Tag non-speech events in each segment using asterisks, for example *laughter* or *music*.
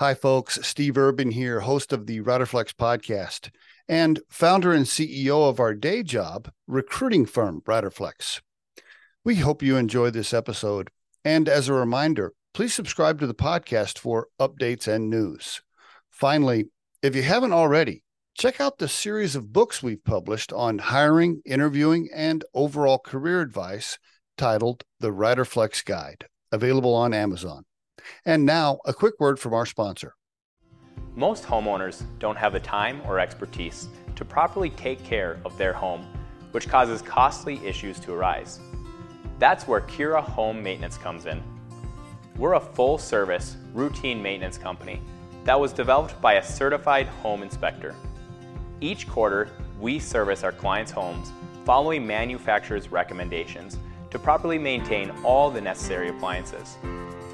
Hi, folks. Steve Urban here, host of the Riderflex podcast and founder and CEO of our day job recruiting firm, Riderflex. We hope you enjoy this episode. And as a reminder, please subscribe to the podcast for updates and news. Finally, if you haven't already, check out the series of books we've published on hiring, interviewing, and overall career advice titled The Riderflex Guide, available on Amazon. And now, a quick word from our sponsor. Most homeowners don't have the time or expertise to properly take care of their home, which causes costly issues to arise. That's where Cura Home Maintenance comes in. We're a full service, routine maintenance company that was developed by a certified home inspector. Each quarter, we service our clients' homes following manufacturer's recommendations to properly maintain all the necessary appliances.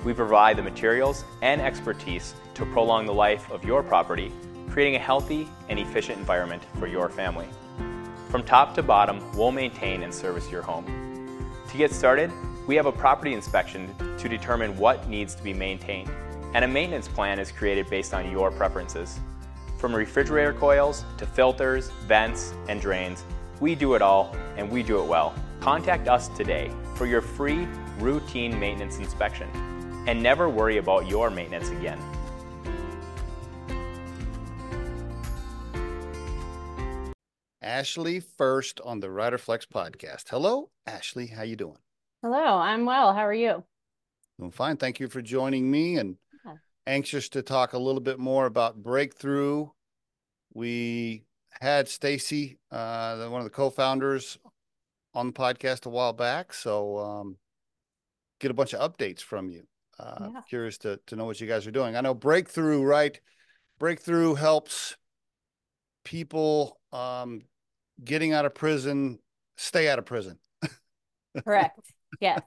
We provide the materials and expertise to prolong the life of your property, creating a healthy and efficient environment for your family. From top to bottom, we'll maintain and service your home. To get started, we have a property inspection to determine what needs to be maintained, and a maintenance plan is created based on your preferences. From refrigerator coils to filters, vents, and drains, we do it all and we do it well. Contact us today for your free routine maintenance inspection and never worry about your maintenance again. Ashley Furst on the Riderflex podcast. Hello, Ashley. How you doing? Hello, I'm well. How are you? I'm fine. Thank you for joining me and yeah. anxious to talk a little bit more about breakthrough. We had Stacy, uh, one of the co-founders, on the podcast a while back. So um, get a bunch of updates from you. Uh, yeah. Curious to to know what you guys are doing. I know Breakthrough, right? Breakthrough helps people um, getting out of prison stay out of prison. *laughs* Correct. Yes.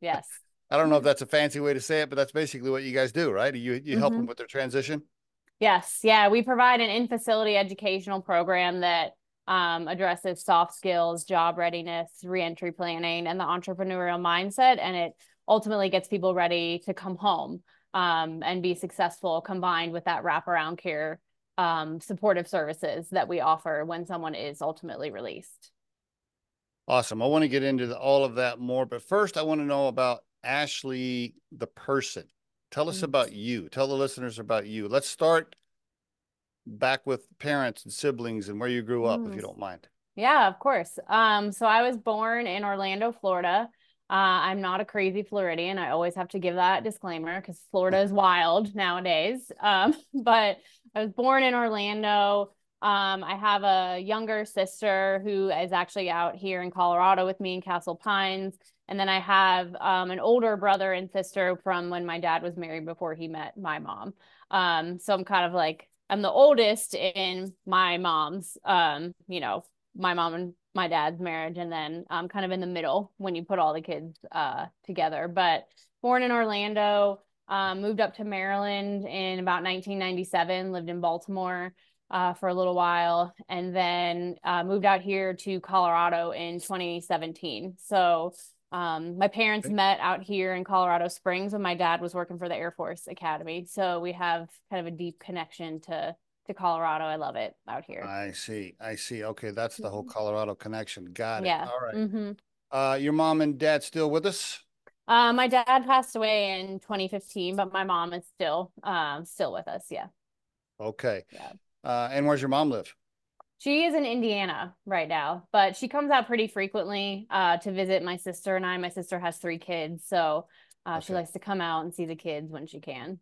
Yes. I don't know if that's a fancy way to say it, but that's basically what you guys do, right? You you help mm-hmm. them with their transition. Yes. Yeah. We provide an in facility educational program that um, addresses soft skills, job readiness, reentry planning, and the entrepreneurial mindset. And it ultimately gets people ready to come home um, and be successful combined with that wraparound care um, supportive services that we offer when someone is ultimately released. Awesome. I want to get into the, all of that more, but first I want to know about Ashley, the person. Tell us about you. Tell the listeners about you. Let's start back with parents and siblings and where you grew up, mm. if you don't mind. Yeah, of course. Um, so I was born in Orlando, Florida. Uh, I'm not a crazy Floridian. I always have to give that disclaimer because Florida is wild nowadays. Um, *laughs* but I was born in Orlando. Um, I have a younger sister who is actually out here in Colorado with me in Castle Pines. And then I have um, an older brother and sister from when my dad was married before he met my mom. Um, so I'm kind of like, I'm the oldest in my mom's, um, you know, my mom and my dad's marriage and then um, kind of in the middle when you put all the kids uh, together. But born in Orlando, um, moved up to Maryland in about 1997, lived in Baltimore uh, for a little while, and then uh, moved out here to Colorado in 2017. So um, my parents met out here in Colorado Springs when my dad was working for the Air Force Academy. So we have kind of a deep connection to to Colorado. I love it out here. I see. I see. Okay, that's the whole mm-hmm. Colorado connection. Got it. Yeah. All right. mm-hmm. Uh, your mom and dad still with us? Uh, my dad passed away in 2015, but my mom is still um still with us. Yeah. Okay. Yeah. Uh, and where's your mom live? She is in Indiana right now, but she comes out pretty frequently uh, to visit my sister and I. My sister has three kids, so uh, okay. she likes to come out and see the kids when she can.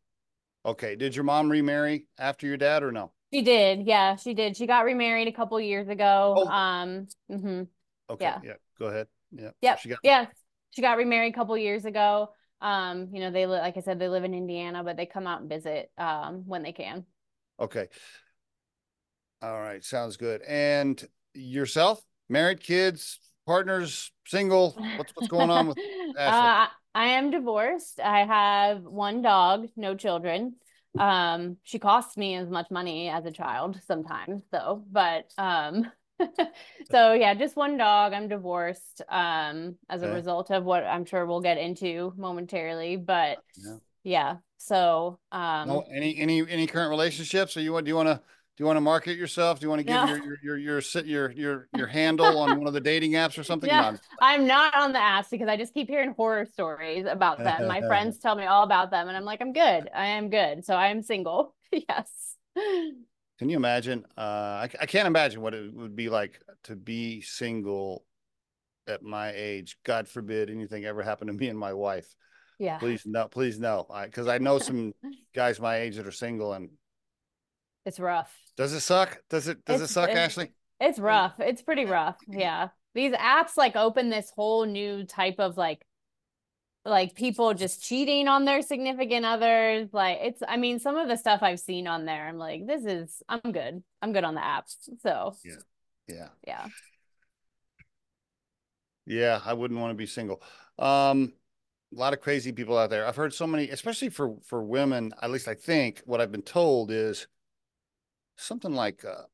Okay. Did your mom remarry after your dad or no? She did. Yeah, she did. She got remarried a couple years ago. Oh. Um. Mm-hmm. Okay. Yeah. yeah. Go ahead. Yeah. Yep. She got- yeah. She got remarried a couple years ago. Um. You know, they li- like I said, they live in Indiana, but they come out and visit um when they can. Okay. All right. Sounds good. And yourself, married, kids, partners, single. What's what's going on with *laughs* Ashley? Uh, I am divorced. I have one dog, no children. Um, she costs me as much money as a child sometimes, though. But um, *laughs* so yeah, just one dog. I'm divorced um, as a result of what I'm sure we'll get into momentarily. But yeah. yeah. So um No, any any any current relationships? Or you want do you want to do you want to market yourself? Do you want to give No. your your your your sit your your your *laughs* handle on one of the dating apps or something? Yeah. No. I'm not on the apps because I just keep hearing horror stories about them. My friends *laughs* tell me all about them and I'm like, I'm good. I am good. So I am single. *laughs* yes. Can you imagine? Uh, I, I can't imagine what it would be like to be single at my age. God forbid anything ever happened to me and my wife. Yeah. Please no, please no. I because I know some guys my age that are single and It's rough. does it suck? Does it does it suck, it's- Ashley? It's rough. It's pretty rough. Yeah. These apps like open this whole new type of like like people just cheating on their significant others. Like it's I mean, some of the stuff I've seen on there, I'm like, this is I'm good. I'm good on the apps. So Yeah. Yeah. yeah. Yeah, I wouldn't want to be single. Um, a lot of crazy people out there. I've heard so many, especially for for women. At least I think what I've been told is something like uh,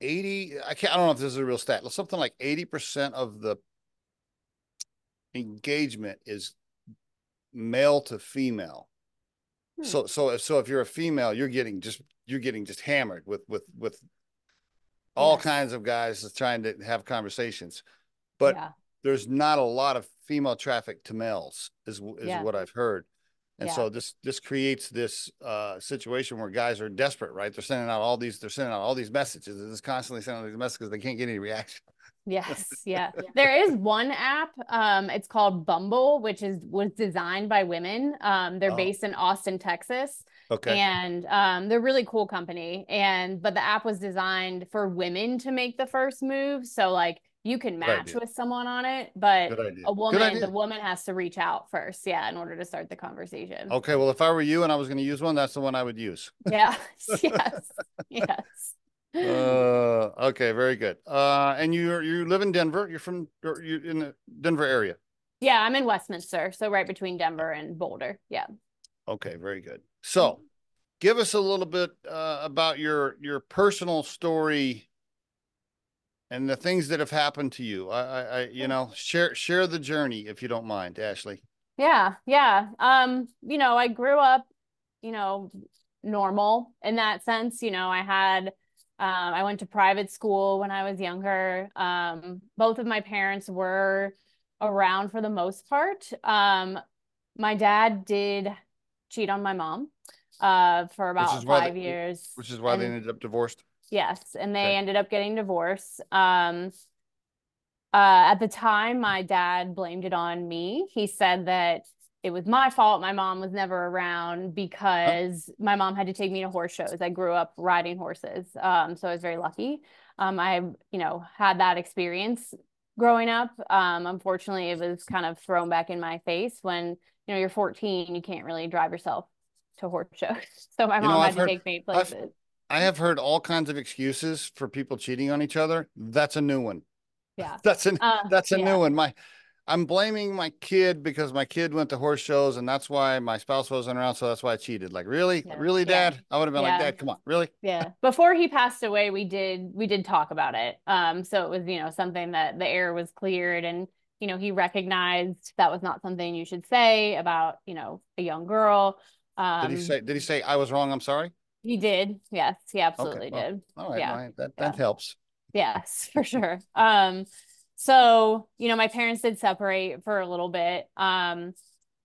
eighty. I can't. I don't know if this is a real stat. Something like eighty percent of the engagement is male to female. Hmm. So so if so if you're a female, you're getting just you're getting just hammered with with with all kinds of guys trying to have conversations. But yeah. there's not a lot of female traffic to males is is Yeah. what I've heard. And Yeah. so this this creates this uh situation where guys are desperate, right? They're sending out all these they're sending out all these messages. They're just constantly sending out these messages they can't get any reaction. Yes, yeah. *laughs* There is one app. Um, it's called Bumble, which is was designed by women. Um, they're Oh. based in Austin, Texas. Okay. And um, they're really cool company. And but the app was designed for women to make the first move. So like you can match with someone on it, but a woman, the woman has to reach out first, yeah, in order to start the conversation. Okay, well, if I were you and I was going to use one, that's the one I would use. *laughs* Yeah. *laughs* yes. Yes. Uh, okay, very good. Uh, and you you live in Denver. You're from you're in the Denver area. Yeah, I'm in Westminster, so right between Denver and Boulder. Yeah. Okay, very good. So, give us a little bit uh, about your your personal story and the things that have happened to you. I, I, you know, share share the journey if you don't mind, Ashley. Yeah, yeah. Um, you know, I grew up, you know, normal in that sense. You know, I had, um, I went to private school when I was younger. Um, both of my parents were around for the most part. Um, my dad did cheat on my mom, uh, for about five they- years. Which is why they ended up divorced. Yes, and they Okay. ended up getting divorced. Um, uh, at the time, my dad blamed it on me. He said that it was my fault. My mom was never around because my mom had to take me to horse shows. I grew up riding horses, um, so I was very lucky. Um, I, you know, had that experience growing up. Um, unfortunately, it was kind of thrown back in my face when you know you're 14, you can't really drive yourself to horse shows. *laughs* So my You know, mom I've had to heard- take me I've- places. I have heard all kinds of excuses for people cheating on each other. That's a new one. Yeah. *laughs* That's a Uh, that's a yeah. new one. My I'm blaming my kid because my kid went to horse shows and that's why my spouse wasn't around. So that's why I cheated. Like, really? Yeah. Really, Yeah. dad? I would have been like, Dad, come on, really? Yeah. *laughs* Before he passed away, we did we did talk about it. Um, so it was, you know, something that the air was cleared and, you know, he recognized that was not something you should say about, you know, a young girl. Um Did he say did he say I was wrong? I'm sorry? He did. Yes, he absolutely well, did. All right, Yeah. all right, that Yeah. that helps. Yes, *laughs* for sure. Um, so, you know, my parents did separate for a little bit. Um,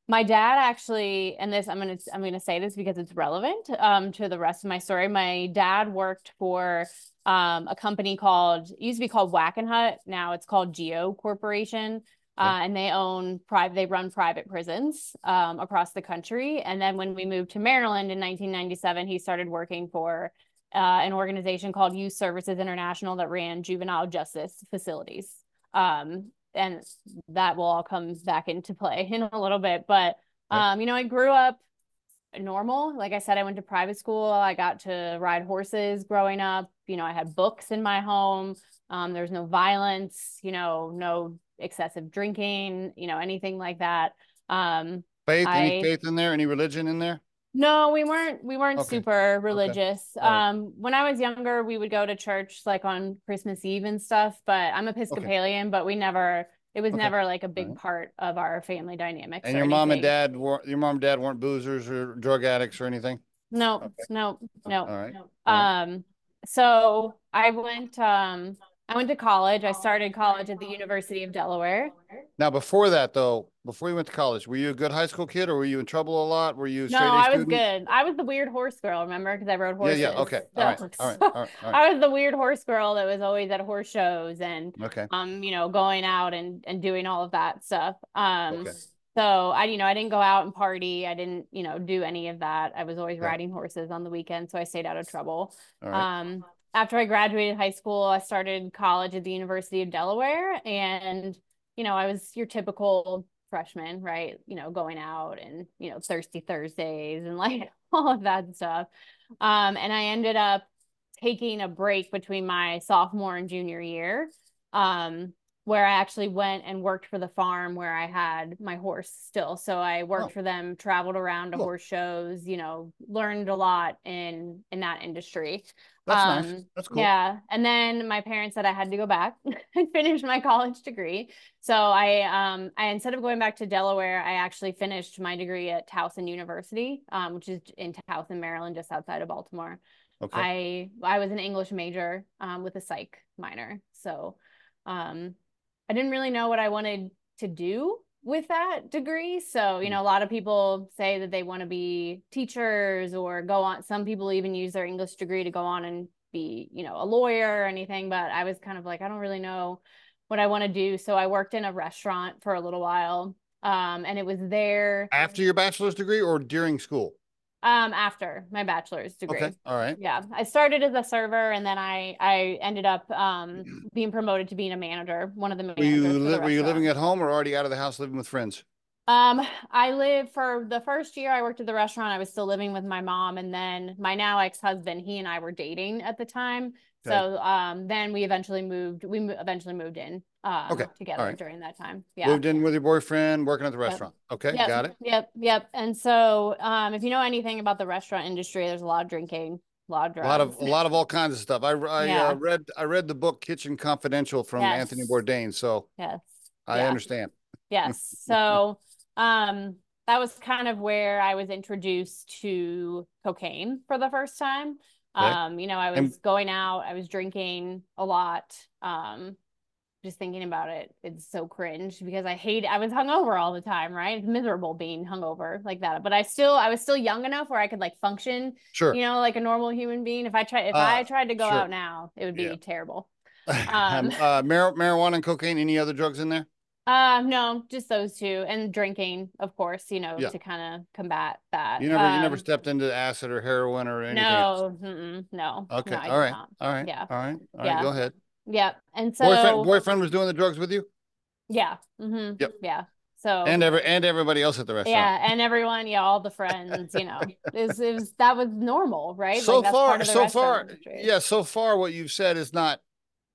my dad actually, and this I'm gonna I'm gonna say this because it's relevant um to the rest of my story. My dad worked for um a company called it used to be called Wackenhut, now it's called Geo Corporation. Uh, and they own private, they run private prisons um, across the country. And then when we moved to Maryland in 1997, he started working for uh, an organization called Youth Services International that ran juvenile justice facilities. Um, and that will all come back into play *laughs* in a little bit. But, um, you know, I grew up normal. Like I said, I went to private school. I got to ride horses growing up. You know, I had books in my home. Um, there's no violence, you know, no excessive drinking, you know, anything like that. Um, Faith, any faith in there? Any religion in there? no, we weren't we weren't Okay. super religious. Right. Um when I was younger, we would go to church like on Christmas Eve and stuff, but I'm Episcopalian, but we never It was Okay. never like a big Alright. part of our family dynamics. And your mom and dad were your mom and dad weren't boozers or drug addicts or anything? No, Okay. no, no. All right. All right. Um, so I went um I went to college. I started college at the University of Delaware. Now, before that, though, before you went to college, were you a good high school kid or were you in trouble a lot? Were you No, I was student? good. I was the weird horse girl, remember? Because I rode horses. yeah. yeah. Okay. All right. So- All right. so All right. All right. *laughs* I was the weird horse girl that was always at horse shows and Okay. um, you know, going out and and doing all of that stuff. Um, Okay. so I, you know, I didn't go out and party. I didn't, you know, do any of that. I was always Okay. riding horses on the weekend, so I stayed out of trouble. All right. Um, after I graduated high school, I started college at the University of Delaware, and you know, I was your typical freshman, right? You know, going out and you know, thirsty Thursdays and like *laughs* all of that stuff. Um, and I ended up taking a break between my sophomore and junior year, um, where I actually went and worked for the farm where I had my horse still. So I worked Oh. for them, traveled around to Cool. horse shows, you know, learned a lot in in that industry. That's nice. Um, That's cool. Yeah. And then my parents said I had to go back *laughs* and finish my college degree. So I um I instead of going back to Delaware, I actually finished my degree at Towson University, um, which is in Towson, Maryland, just outside of Baltimore. Okay. I I was an English major um with a psych minor. So um I didn't really know what I wanted to do with that degree. So, you know, a lot of people say that they want to be teachers or go on some people even use their English degree to go on and be, you know, a lawyer or anything, but I was kind of like I don't really know what I want to do. So I worked in a restaurant for a little while. Um and it was there After your bachelor's degree or during school? Um after my bachelor's degree. Okay. All right. Yeah, I started as a server and then I I ended up um being promoted to being a manager, one of the Were you for the were you living at home or already out of the house living with friends? Um, I lived for the first year I worked at the restaurant. I was still living with my mom, and then my now ex-husband, he and I were dating at the time. Okay. So um, then we eventually moved. We eventually moved in um Okay, together right. during that time. Yeah. Moved in with your boyfriend, working at the restaurant. Okay, Yep, got it. Yep, yep. And so, um, if you know anything about the restaurant industry, there's a lot of drinking, a lot of A lot of a lot of all kinds of stuff. I I Yeah. uh, read I read the book Kitchen Confidential from Anthony Bourdain, so Yes. I Yeah. understand. Yes. *laughs* So, um, that was kind of where I was introduced to cocaine for the first time. Okay. Um, you know, I was And- going out, I was drinking a lot. Um, just thinking about it, it's so cringe because I hate I was hungover all the time, right? It's miserable being hungover like that. But I still I was still young enough where I could like function, Sure. you know, like a normal human being. If I try if Uh, I tried to go sure. out now, it would be Yeah. terrible. *laughs* Um, um, uh, mar- marijuana and cocaine. Any other drugs in there? Uh, no, just those two, and drinking, of course, you know, Yeah. to kind of combat that. You never you never Um, stepped into acid or heroin or anything no, no. Okay. no, all right. not. All right. Yeah. All right. All right. Yeah. Go ahead. Yep. And so, boyfriend boyfriend was doing the drugs with you yeah, hmm Yep. yeah. So, and every and everybody else at the restaurant. yeah, and everyone, yeah, all the friends, you know, it was, it was that was normal, right? So Like, far, of the so far, industry. yeah. So far, what you've said is not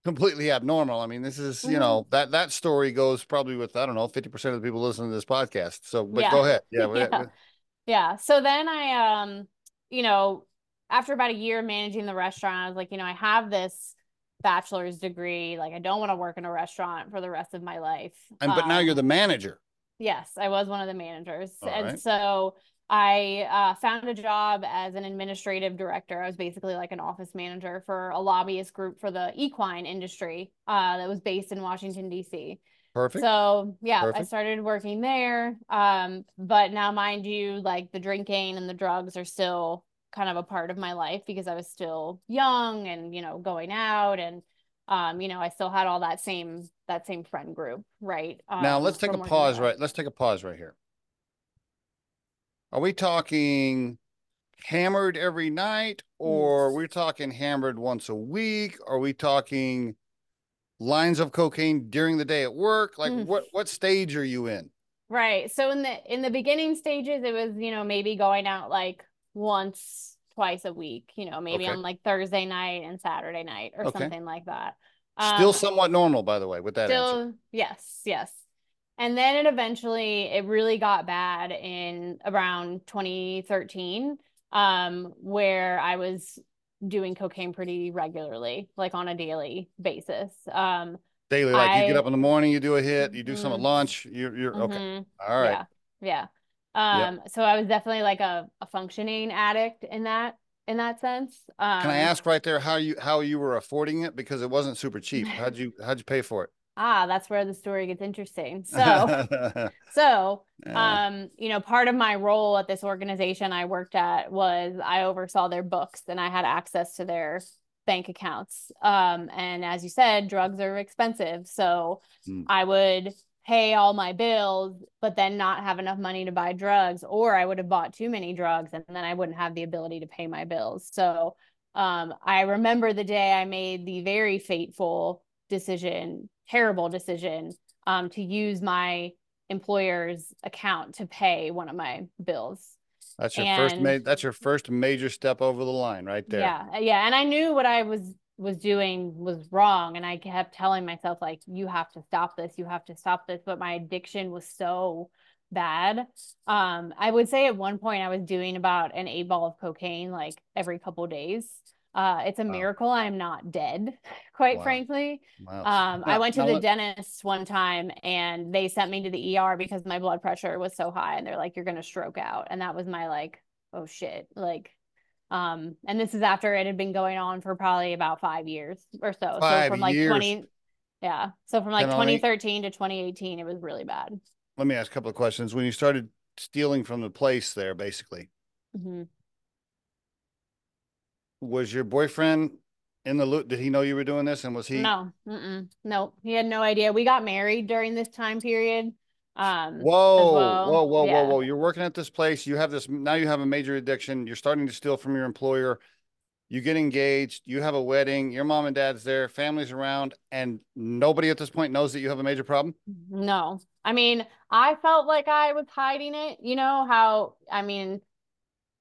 completely abnormal. I mean, this is you Mhm. know that that story goes probably with I don't know fifty percent of the people listening to this podcast. So, but Yeah. go ahead. Yeah. *laughs* Yeah. Yeah. So then I, um, you know, after about a year managing the restaurant, I was like, you know, I have this bachelor's degree. Like, I don't want to work in a restaurant for the rest of my life. And but now you're Um, the manager. Yes, I was one of the managers. All and right. so I uh, found a job as an administrative director. I was basically like an office manager for a lobbyist group for the equine industry uh, that was based in Washington, D.C. Perfect. So yeah, I started working there. Um, but now mind you, like the drinking and the drugs are still kind of a part of my life because I was still young and you know going out and um, you know, I still had all that same that same friend group, right? now Um, let's take a pause. Right. Let's take a pause right here. Are we talking hammered every night, or we're talking hammered once a week? Are we talking lines of cocaine during the day at work? Like, Mm. what what stage are you in? Right. So in the in the beginning stages, it was, you know, maybe going out like once, twice a week, you know, maybe Okay. on like Thursday night and Saturday night or Okay. something like that. Still Um, somewhat normal, by the way, with that answer. still, yes, yes. And then it eventually it really got bad in around 2013, um, where I was doing cocaine pretty regularly, like on a daily basis. Um, Daily, like you get up in the morning, you do a hit, you do some at Mhm. lunch. You're you're okay. Mhm. All right. Yeah. Yeah. Um, so I was definitely like a, a functioning addict in that in that sense. Um, Can I ask right there how you how you were affording it because it wasn't super cheap? How'd you how'd you pay for it? *laughs* ah, that's where the story gets interesting. *laughs* So so um, you know, part of my role at this organization I worked at was I oversaw their books and I had access to their bank accounts. Um, and as you said, drugs are expensive. So Mm. I would pay all my bills, but then not have enough money to buy drugs, or I would have bought too many drugs and then I wouldn't have the ability to pay my bills. So um, I remember the day I made the very fateful decision, terrible decision, um, to use my employer's account to pay one of my bills. That's your first ma- that's your first major step over the line right there. Yeah, yeah, and I knew what I was was doing was wrong, and I kept telling myself like, "You have to stop this. You have to stop this." But my addiction was so bad. Um, I would say at one point I was doing about an eight ball of cocaine like every couple days. Uh, it's a Wow. miracle I'm not dead, *laughs* quite Wow. frankly. Wow. Um, I went to the let- dentist one time and they sent me to the ER because my blood pressure was so high and they're like, you're gonna stroke out. And that was my like, oh shit. Like, um, and this is after it had been going on for probably about five years or so. So Five from like years. 20, yeah. So from like Can 2013 to 2018, it was really bad. Let me ask a couple of questions. When you started stealing from the place there, basically, mm-hmm. was your boyfriend in the loop? Did he know you were doing this? And was he? No, mm-mm, no, he had no idea. We got married during this time period. Um, Whoa, well. whoa, whoa, Yeah. whoa, whoa. You're working at this place. You have this, now you have a major addiction. You're starting to steal from your employer. You get engaged. You have a wedding. Your mom and dad's there. Family's around. And nobody at this point knows that you have a major problem. No. I mean, I felt like I was hiding it. You know how, I mean,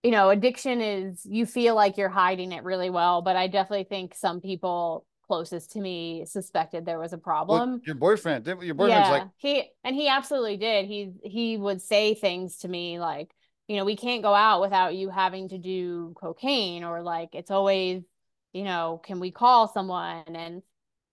you know, addiction is you feel like you're hiding it really well, but I definitely think some people closest to me suspected there was a Well, problem. your boyfriend, your boyfriend's yeah, like, he and he absolutely did. He he would say things to me like, you know, we can't go out without you having to do cocaine or like it's always, you know, can we call someone and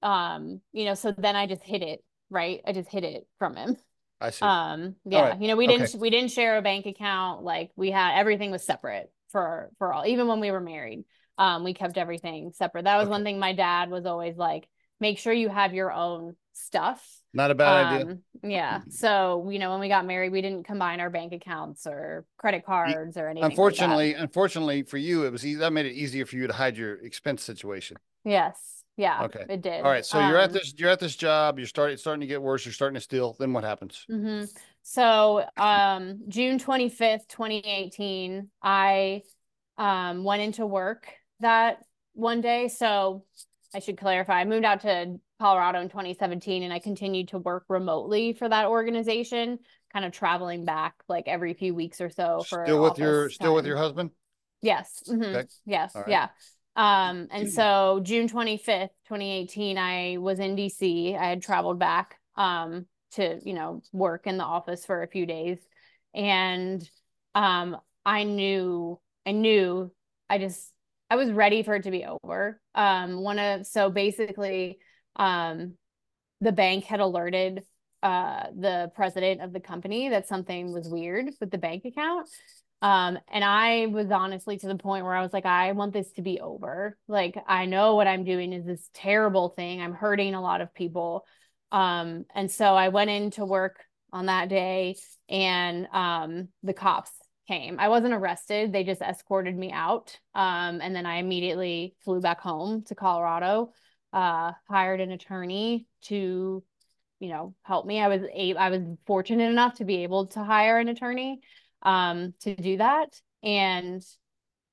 um, you know, so then I just hid it, right? I just hid it from him. I see. Um, yeah, right. you know, we Okay. didn't we didn't share a bank account. Like we had everything was separate for for all. Even when we were married, um, we kept everything separate. That was Okay. one thing my dad was always like, make sure you have your own stuff. Not a bad idea. Um, yeah. So, you know, when we got married, we didn't combine our bank accounts or credit cards or anything. like that. Unfortunately, unfortunately for you, it was easy. That made it easier for you to hide your expense situation. Yes. Yeah. Okay. It did. All right. So you're at Um, this, you're at this job. You're starting, it's starting to get worse. You're starting to steal. Then what happens? hmm So, um, June 25th, 2018, I um, went into work that one day. So, I should clarify, I moved out to Colorado in 2017 and I continued to work remotely for that organization, kind of traveling back like every few weeks or so for Still with your, office still with your husband? Yes. mhm, Okay. Yes. Right. Yeah. Um, and so June 25th, 2018, I was in DC. I had traveled back um to, you know, work in the office for a few days. And um I knew I knew I just I was ready for it to be over. Um one of so basically um the bank had alerted uh the president of the company that something was weird with the bank account. Um, and I was honestly to the point where I was like, I want this to be over. Like, I know what I'm doing is this terrible thing. I'm hurting a lot of people. Um, and so I went into work on that day and um the cops came. I wasn't arrested, they just escorted me out. Um, and then I immediately flew back home to Colorado, uh, hired an attorney to, you know, help me. I was a I was fortunate enough to be able to hire an attorney um to do that and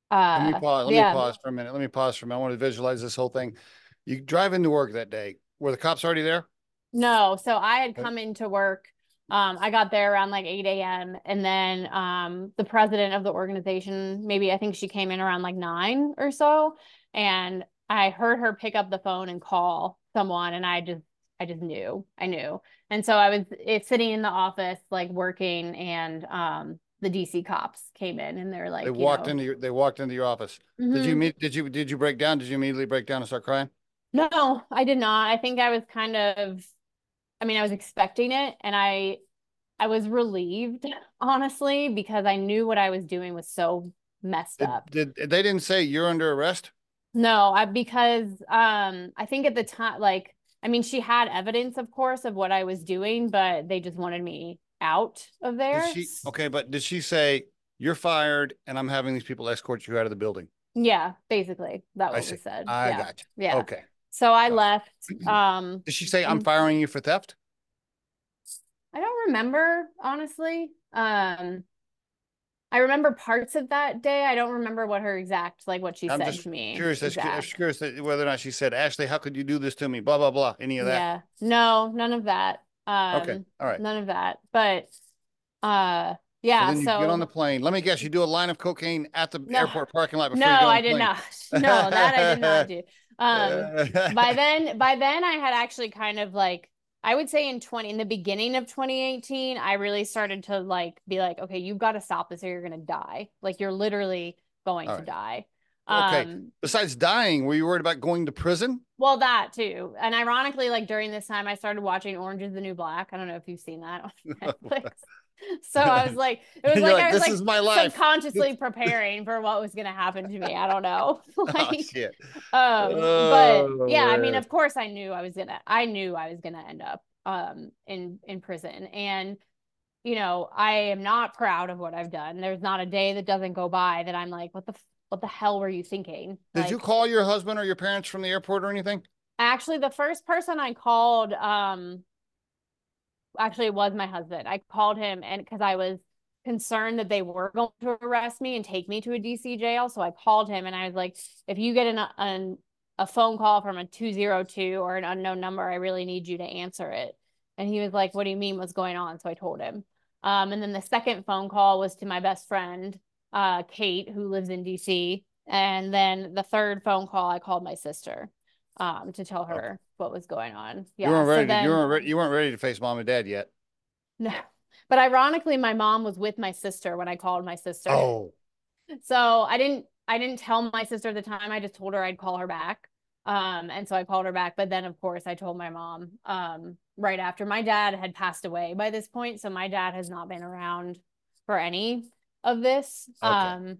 uh Let me pause. Let yeah. me pause for a minute. Let me pause for a minute. I want to visualize this whole thing. You drive into work that day. Were the cops already there? no so i had come into work um i got there around like 8 a.m and then um the president of the organization maybe i think she came in around like 9 or so and i heard her pick up the phone and call someone and i just i just knew i knew and so i was it's sitting in the office like working and um the dc cops came in and they're like They walked know, into your, they walked into your office. Did you "Mhm." meet, did you, did you break down? Did you immediately break down and start crying? No, I did not. I think I was kind of, I mean, I was expecting it and I, I was relieved, *laughs* honestly, because I knew what I was doing was so messed Did, up. did they didn't say you're under arrest? No, I because um I think at the time like I mean she had evidence of course of what I was doing, but they just wanted me out of there. Did she okay, but did she say you're fired and I'm having these people escort you out of the building? Yeah, basically. That was see. said. I yeah. got you. Yeah. Okay. So I Oh. left. *clears throat* Um Did she say I'm firing you for theft? I don't remember honestly. Um I remember parts of that day. I don't remember what her exact like what she I'm said to me. Curious, I'm curious whether or not she said, Ashley, how could you do this to me? Blah blah blah. Any of that? Yeah. No, none of that. Um Okay. All right. none of that. But uh So yeah, you so get on the plane. Let me guess, you do a line of cocaine at the No. airport parking lot before no, you get on I did plane. not. *laughs* No, that I did not do. *laughs* Um by *laughs* then by then I had actually kind of like I would say in 20 in the beginning of 2018 I really started to like be like okay you've got to stop this or you're going to die like you're literally going All to right. die Okay. um Besides dying, were you worried about going to prison? well that too and ironically like during this time I started watching Orange is the New Black I don't know if you've seen that on *laughs* Netflix so I was like it was like, like, I was "This like is my life." subconsciously *laughs* preparing for what was going to happen to me I don't know *laughs* oh like shit. Um, Oh, but yeah, I mean, of course I knew I was gonna I knew I was gonna end up um in in prison. And you know, I am not proud of what I've done. There's not a day that doesn't go by that I'm like, what the what the hell were you thinking? Did you call your husband or your parents from the airport or anything? actually the first person I called um actually it was my husband. I called him and because I was concerned that they were going to arrest me and take me to a DC jail. So I called him and I was like, if you get an, an a phone call from a 202 or an unknown number, I really need you to answer it. And he was like, What do you mean? What's going on? So I told him. Um, and then the second phone call was to my best friend, uh, Kate, who lives in DC. And then the third phone call, I called my sister um, to tell her what was going on. Yeah. you weren't ready. to, then- you weren't. Re- you weren't ready to face mom and dad yet. no. *laughs* But ironically, my mom was with my sister when I called my sister. Oh, So I didn't I didn't tell my sister at the time. I just told her I'd call her back. Um, and so I called her back. But then of course I told my mom um right after my dad had passed away by this point. So my dad has not been around for any of this. Okay. Um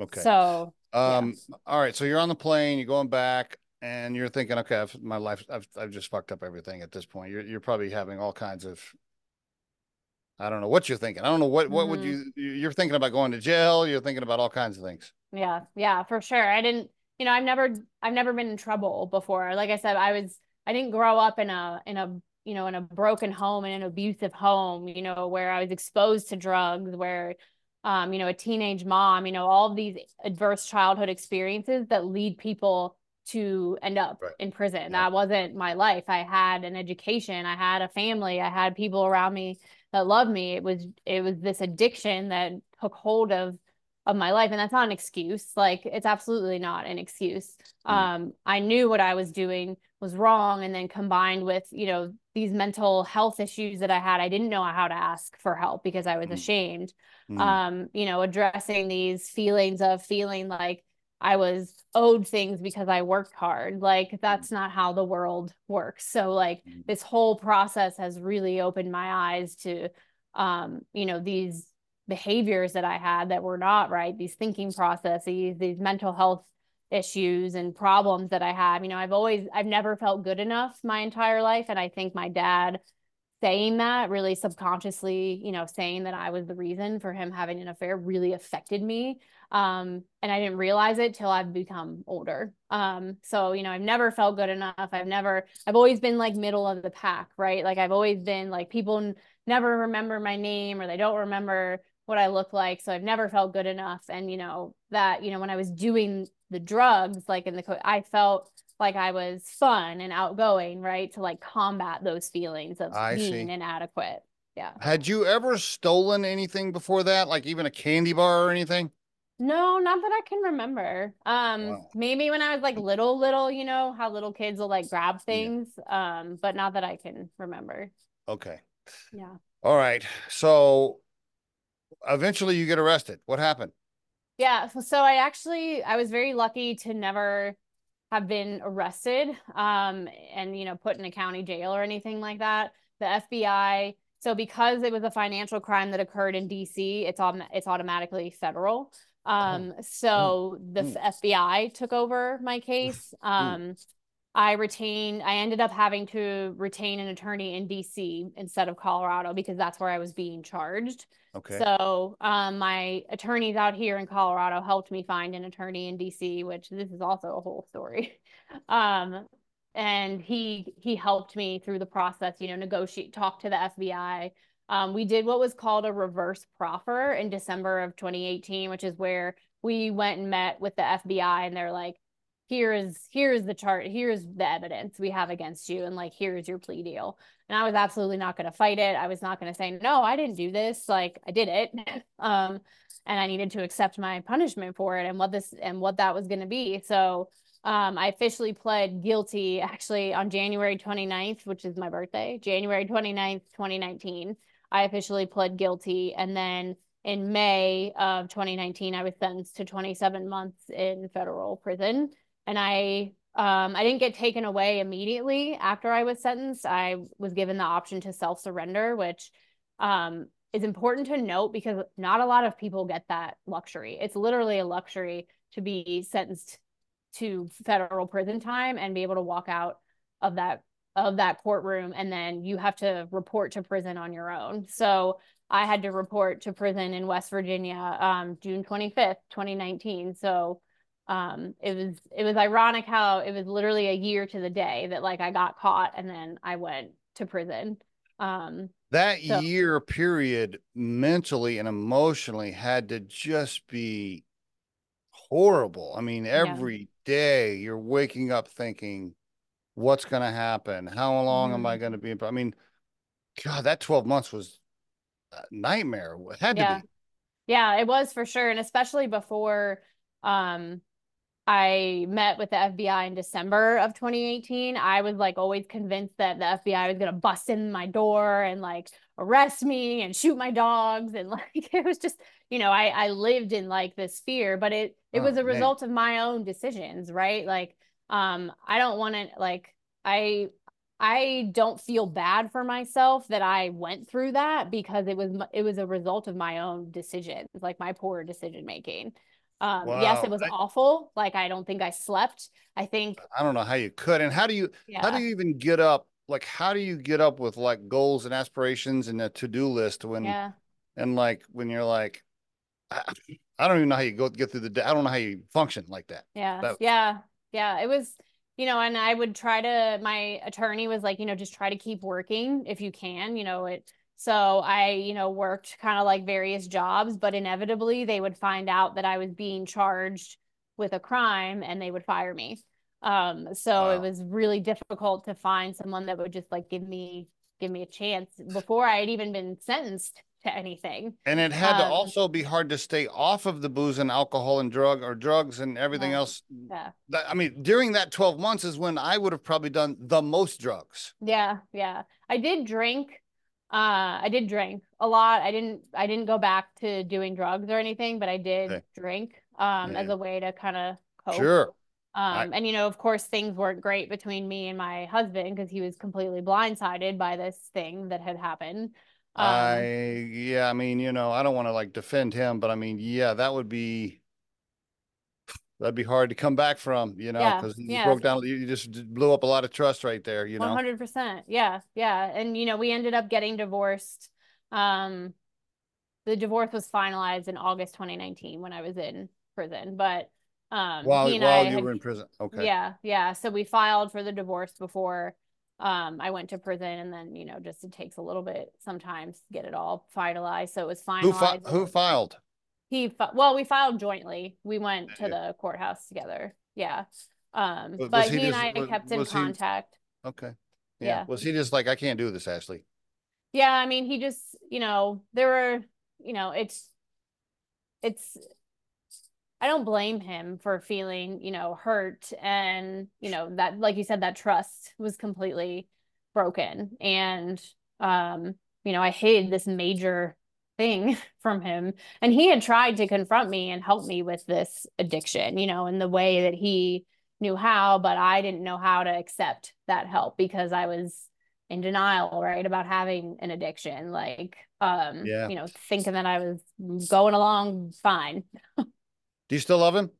okay. so um. All right. So you're on the plane. You're going back, and you're thinking, okay, I've, my life. I've. I've just fucked up everything at this point. You're. You're probably having all kinds of. I don't know what you're thinking. I don't know what. What would Mhm. you? you- You're thinking about going to jail. You're thinking about all kinds of things. Yeah, yeah, for sure. I didn't, you know, I've never I've never been in trouble before. Like I said, I was I didn't grow up in a in a, you know, in a broken home and an abusive home, you know, where I was exposed to drugs, where um, you know, a teenage mom, you know, all of these adverse childhood experiences that lead people to end up Right. in prison. Yeah. That wasn't my life. I had an education, I had a family, I had people around me that loved me. It was it was this addiction that took hold of of my life and that's not an excuse like it's absolutely not an excuse Mm. um i knew what i was doing was wrong and then combined with you know these mental health issues that i had i didn't know how to ask for help because i was Mm. ashamed Mm. um you know addressing these feelings of feeling like i was owed things because i worked hard. Like that's not how the world works. So like Mm. this whole process has really opened my eyes to um you know these behaviors that i had that were not right these thinking processes these mental health issues and problems that i have you know i've always i've never felt good enough my entire life and i think my dad saying that really subconsciously you know saying that i was the reason for him having an affair really affected me um and i didn't realize it till i've become older. Um so you know i've never felt good enough. I've never i've always been like middle of the pack right? Like i've always been like people n- never remember my name or they don't remember what i look like so i've never felt good enough. And you know that you know when i was doing the drugs like in the co- i felt like I was fun and outgoing, right? To like combat those feelings of I being see. inadequate. Yeah. Had you ever stolen anything before that, like even a candy bar or anything? No, not that I can remember. Um, Wow. maybe when I was like little, little, you know, how little kids will like grab things. Um, but not that I can remember. Okay. Yeah. All right. So eventually you get arrested. What happened? Yeah. So I actually I was very lucky to never have been arrested um, and you know put in a county jail or anything like that. The FBI. So because it was a financial crime that occurred in DC, it's on it's automatically federal. Um, oh. so the FBI took over my case. Um, I retained, I ended up having to retain an attorney in DC instead of Colorado because that's where I was being charged. Okay. So um, my attorneys out here in Colorado helped me find an attorney in DC, which this is also a whole story. *laughs* Um, and he he helped me through the process, you know, negotiate, talk to the FBI. Um, we did what was called a reverse proffer in December of 2018, which is where we went and met with the FBI and they're like, here is here's the chart here's the evidence we have against you and like here's your plea deal. And i was absolutely not going to fight it. I was not going to say no i didn't do this. Like i did it. *laughs* Um and i needed to accept my punishment for it and what this and what that was going to be. So um i officially pled guilty actually on january 29th which is my birthday january 29th 2019 i officially pled guilty and then in May of 2019, I was sentenced to 27 months in federal prison and I um, I didn't get taken away immediately after I was sentenced. I was given the option to self surrender, which um, is important to note because not a lot of people get that luxury. It's literally a luxury to be sentenced to federal prison time and be able to walk out of that of that courtroom and then you have to report to prison on your own. So I had to report to prison in West Virginia um, June 25th, 2019. So um it was it was ironic how it was literally a year to the day that like I got caught and then I went to prison um that so. year period mentally and emotionally had to just be horrible i mean every yeah. day you're waking up thinking what's going to happen how long mm-hmm. am i mm-hmm. going to be in i mean god that 12 months was a nightmare it had yeah. to be yeah it was for sure and especially before um I met with the FBI in December of 2018, I was like always convinced that the FBI was going to bust in my door and like arrest me and shoot my dogs. And *laughs* like, it was just, you know, I, I lived in like this fear, but it, it oh, was a result man. of my own decisions, right? Like, um, I don't want to like, I, I don't feel bad for myself that I went through that because it was, it was a result of my own decisions, like my poor decision making. Um, wow. Yes, it was I, awful. Like I don't think I slept. I think I don't know how you could. And how do you yeah. how do you even get up? Like how do you get up with like goals and aspirations and a to do list when yeah. and like when you're like I, I, don't even know how you go get through the day. I don't know how you function like that. Yeah, that, yeah, yeah. It was you know, and I would try to. My attorney was like, you know, just try to keep working if you can. You know, it so I, you know, worked kind of like various jobs, but inevitably they would find out that I was being charged with a crime and they would fire me. Um, so wow. it was really difficult to find someone that would just like give me give me a chance before I had even been sentenced to anything. And it had um, to also be hard to stay off of the booze and alcohol and drug or drugs and everything yeah, else. Yeah. I mean, during that 12 months is when I would have probably done the most drugs. Yeah, yeah. I did drink uh, I did drink a lot. I didn't I didn't go back to doing drugs or anything, but I did okay. drink um yeah. as a way to kind of cope. Sure. Um, I... and you know, of course, things weren't great between me and my husband because he was completely blindsided by this thing that had happened. Um, I yeah, I mean, you know, I don't want to like defend him, but I mean, yeah, that would be that'd be hard to come back from, you know, because yeah, you yeah. broke down, you just blew up a lot of trust right there, you know. 100%. Yeah. Yeah. And, you know, we ended up getting divorced. Um, the divorce was finalized in August 2019 when I was in prison, but um, while, while you had, were in prison. Okay. Yeah. Yeah. So we filed for the divorce before um, I went to prison and then, you know, just it takes a little bit sometimes to get it all finalized. So it was finalized. Who, fi- who filed? He well, we filed jointly. We went to the courthouse together. Yeah. Um, but, but he, he just, and I kept in contact. He, okay. Yeah. yeah. Was he just like, I can't do this, Ashley? Yeah. I mean, he just, you know, there were, you know, it's, it's, I don't blame him for feeling, you know, hurt and, you know, that, like you said, that trust was completely broken. And, um, you know, I hid this major thing *laughs* from him and he had tried to confront me and help me with this addiction you know in the way that he knew how, but I didn't know how to accept that help because I was in denial, right, about having an addiction. Like, um, Yeah. you know, thinking that I was going along fine. Do you still love him?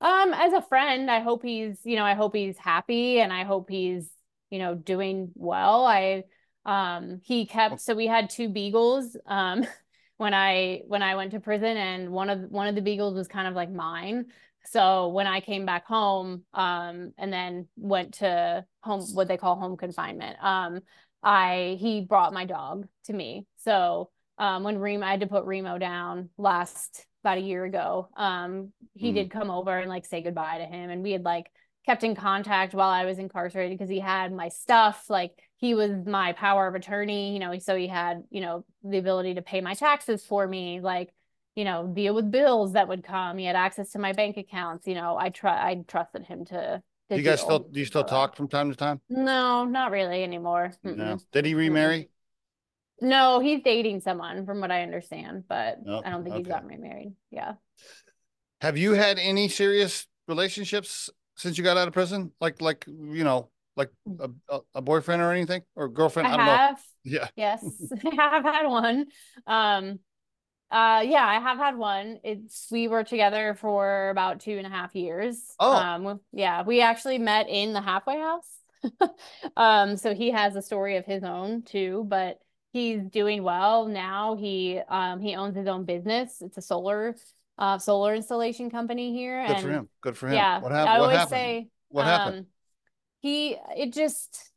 Um, as a friend, I hope he's, you know, I hope he's happy and I hope he's, you know, doing well. I um he kept so we had two beagles um *laughs* when I when I went to prison and one of one of the beagles was kind of like mine. So when I came back home um and then went to home what they call home confinement, um I he brought my dog to me. So um when Remo I had to put Remo down last about a year ago. Um, he Mm. did come over and like say goodbye to him, and we had like kept in contact while I was incarcerated because he had my stuff. Like he was my power of attorney, you know, so he had, you know, the ability to pay my taxes for me, like, you know, deal with bills that would come. He had access to my bank accounts. You know, I try I trusted him to. to Do you guys still do you still talk from time to time? No, not really anymore. No. Did he remarry? No, he's dating someone from what I understand, but Oh, I don't think he's okay. gotten remarried. Yeah. Have you had any serious relationships since you got out of prison? Like like you know, like a, a, a boyfriend or anything or girlfriend? I, I don't know. have. *laughs* Yeah. Yes, *laughs* *laughs* I have had one. Um, uh, yeah, I have had one. It's we were together for about two and a half years. Oh. Um, yeah, we actually met in the halfway house. Um, so he has a story of his own too, but he's doing well now. He um he owns his own business. It's a solar uh solar installation company here. Good and for him. Good for him. yeah, What I happened? What always happened? say what happened? um, he it just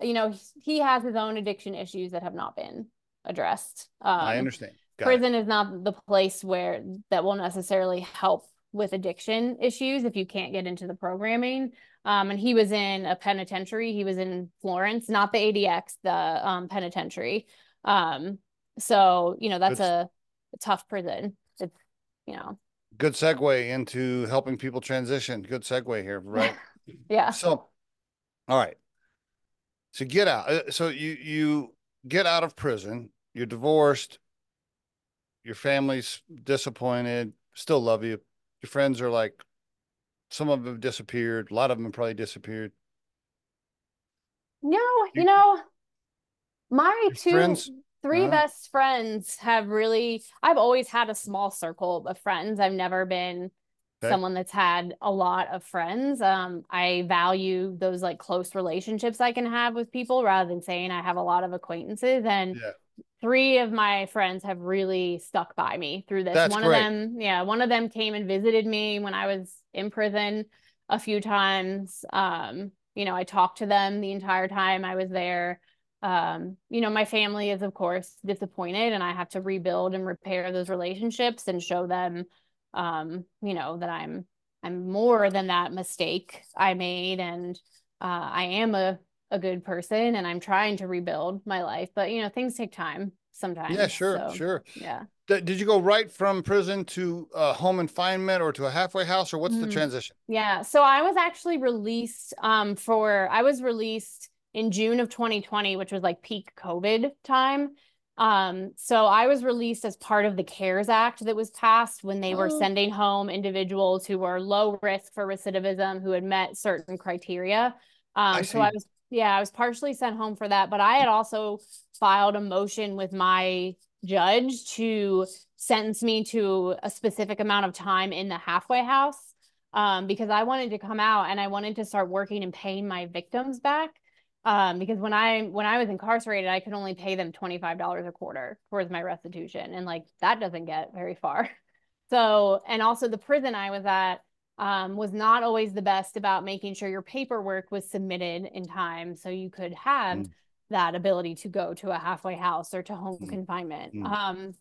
you know he, has his own addiction issues that have not been addressed um I understand. Got prison is not the place where that will necessarily help with addiction issues if you can't get into the programming um and he was in a penitentiary he was in Florence not the ADX the um penitentiary um so you know that's Good. a, a tough prison it's you know Good segue into helping people transition. Good segue here, right? *laughs* yeah So, all right. So get out. uh, So you you get out of prison. You're divorced. Your family's disappointed. Still love you. Your friends are like, some of them have disappeared. A lot of them probably disappeared. No, You- you know, my two, friends- three Uh-huh. best friends have really, I've always had a small circle of friends. I've never been Okay. someone that's had a lot of friends. Um, I value those like close relationships I can have with people rather than saying I have a lot of acquaintances. And Yeah. three of my friends have really stuck by me through this. That's one great. of them, yeah, one of them came and visited me when I was in prison a few times. Um, you know, I talked to them the entire time I was there. Um, you know, my family is of course disappointed and I have to rebuild and repair those relationships and show them um, you know, that I'm I'm more than that mistake I made and uh I am a a good person and I'm trying to rebuild my life, but you know, things take time sometimes. Yeah, sure, so, sure. Yeah. D- did you go right from prison to uh, home confinement or to a halfway house, or what's the Mm. transition? Yeah. So I was actually released um for I was released in June of 2020, which was like peak COVID time. Um, so I was released as part of the CARES Act that was passed when they were Oh. sending home individuals who were low risk for recidivism who had met certain criteria. Um, so I was yeah, I was partially sent home for that, but I had also filed a motion with my judge to sentence me to a specific amount of time in the halfway house um, because I wanted to come out and I wanted to start working and paying my victims back. Um, because when I when I was incarcerated, I could only pay them twenty five dollars a quarter towards my restitution, and like that doesn't get very far. *laughs* So, and also the prison I was at um, was not always the best about making sure your paperwork was submitted in time, so you could have Mm. that ability to go to a halfway house or to home Mm. confinement. Mm. Um,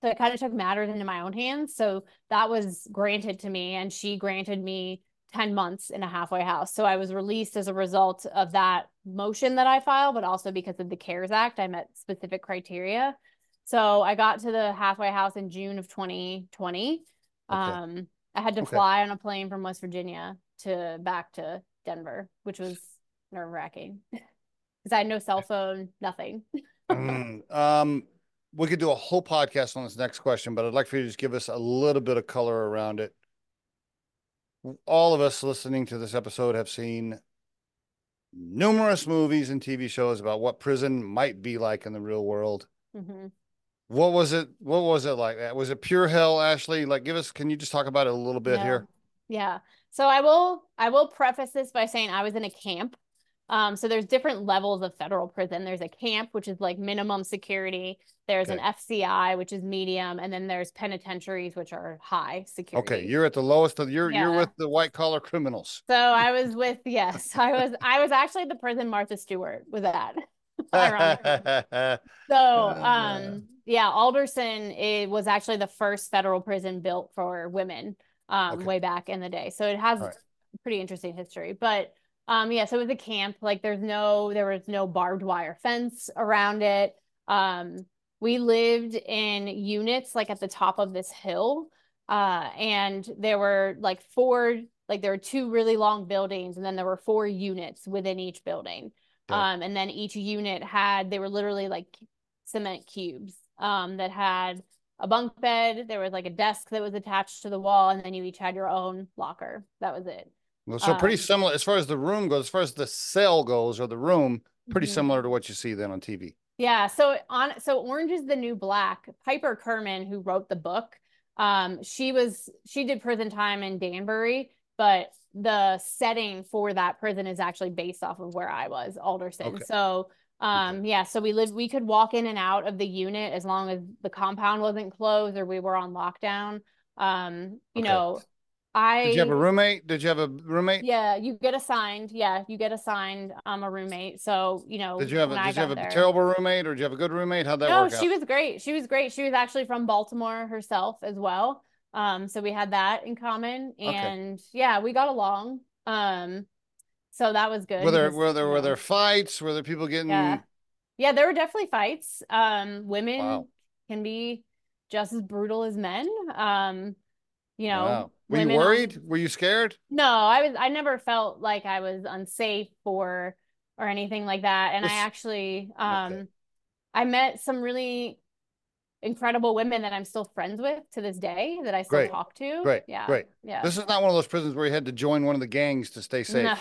so it kind of took matters into my own hands. So that was granted to me, and she granted me 10 months in a halfway house. So I was released as a result of that motion that I filed, but also because of the CARES Act, I met specific criteria. So I got to the halfway house in June of 2020. Okay. Um, I had to Okay. fly on a plane from West Virginia to back to Denver, which was nerve wracking because *laughs* I had no cell phone, nothing. Mm, um, we could do a whole podcast on this next question, but I'd like for you to just give us a little bit of color around it. All of us listening to this episode have seen numerous movies and TV shows about what prison might be like in the real world. hmm What was it? What was it like? That was it pure hell, Ashley? Like, give us. Can you just talk about it a little bit Yeah. here? Yeah. So I will I will preface this by saying I was in a camp. Um, so there's different levels of federal prison. There's a camp, which is like minimum security. There's an FCI, which is medium, and then there's penitentiaries, which are high security. Okay, you're at the lowest of you're you're with the white collar criminals. So I was with yes, I was I was actually the prison Martha Stewart with that. *laughs* So, *laughs* um, yeah, Alderson it was actually the first federal prison built for women, um, Okay. way back in the day. So it has right. pretty interesting history. But, um, yeah, so it was a camp. Like, there's no, there was no barbed wire fence around it. Um, we lived in units like at the top of this hill, uh, and there were like four, like there were two really long buildings, and then there were four units within each building. Okay. Um, and then each unit had, they were literally like cement cubes um, that had a bunk bed. There was like a desk that was attached to the wall, and then you each had your own locker. That was it. Well, so pretty Um, similar as far as the room goes, as far as the cell goes or the room, pretty Mhm. similar to what you see then on TV. Yeah, so on so Orange is the New Black. Piper Kerman, who wrote the book, um, she was she did prison time in Danbury, but the setting for that prison is actually based off of where I was, Alderson. Okay. So um yeah, so we lived we could walk in and out of the unit as long as the compound wasn't closed or we were on lockdown. Um, you Okay. know, I Did you have a roommate? Did you have a roommate? yeah, you get assigned. Yeah, you get assigned um a roommate. So, you know, Did you have a did you have a there- terrible roommate or did you have a good roommate? How'd that no, work she out? was great. She was great. She was actually from Baltimore herself as well. Um, so we had that in common, Okay. and yeah, we got along. Um, so that was good. Were there because, were there were there fights? Were there people getting yeah, yeah, there were definitely fights. Um, women Wow. can be just as brutal as men. Um, you know, Wow. Were you women on- worried? Were you scared? No, I was I never felt like I was unsafe or or anything like that. And This- I actually um I met some really incredible women that I'm still friends with to this day that I still Great. talk to. Great. Yeah. Great. Yeah. This is not one of those prisons where you had to join one of the gangs to stay safe. No,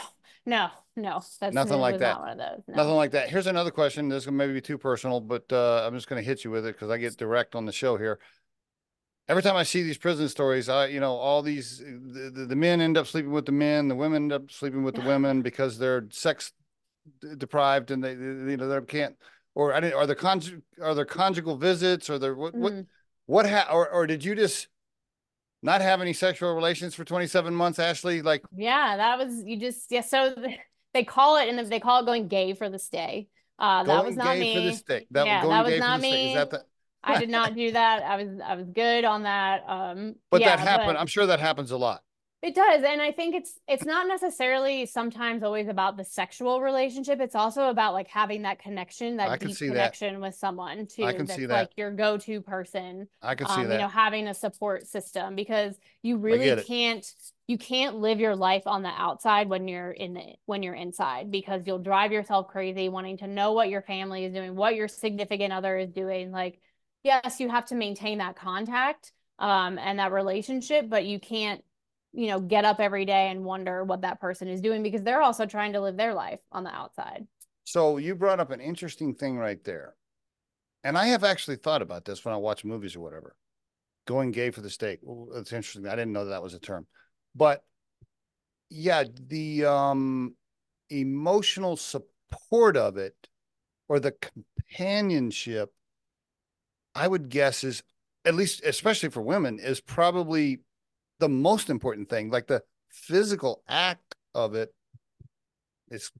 no, no. That's Nothing like that. not one of those. No. Nothing like that. Here's another question. This is maybe be too personal, but uh, I'm just going to hit you with it because I get direct on the show here. Every time I see these prison stories, I, you know, all these, the, the, the men end up sleeping with the men, the women end up sleeping with the women because they're sex d- deprived and they, they- you know, they can't, or I didn't, are there conjug, are there conjugal visits or there, what, what, Mhm. what, ha- or, or did you just not have any sexual relations for 27 months, Ashley? Like, Yeah, that was you just yeah. So they call it and if they call it going gay for the stay. Uh, that was not gay for the me. That Yeah, going that was gay for not the stick. Is me. that the, I did not do that. I was I was good on that. Um, but yeah, that happened. but- I'm sure that happens a lot. It does, and I think it's it's not necessarily sometimes always about the sexual relationship. It's also about like having that connection, I that can deep see that. connection with someone too. I can that's see like your go-to person. I can see Um, that. you know, having a support system because you really can't you can't live your life on the outside when you're in the when you're inside because you'll drive yourself crazy wanting to know what your family is doing, what your significant other is doing. Like, yes, you have to maintain that contact um and that relationship, but you can't you know, get up every day and wonder what that person is doing because they're also trying to live their life on the outside. So you brought up an interesting thing right there. And I have actually thought about this when I watch movies or whatever. Going gay for the. Well, it's interesting. I didn't know that, that was a term. But yeah, the um emotional support of it or the companionship, I would guess is at least especially for women, is probably the most important thing. Like the physical act of it it is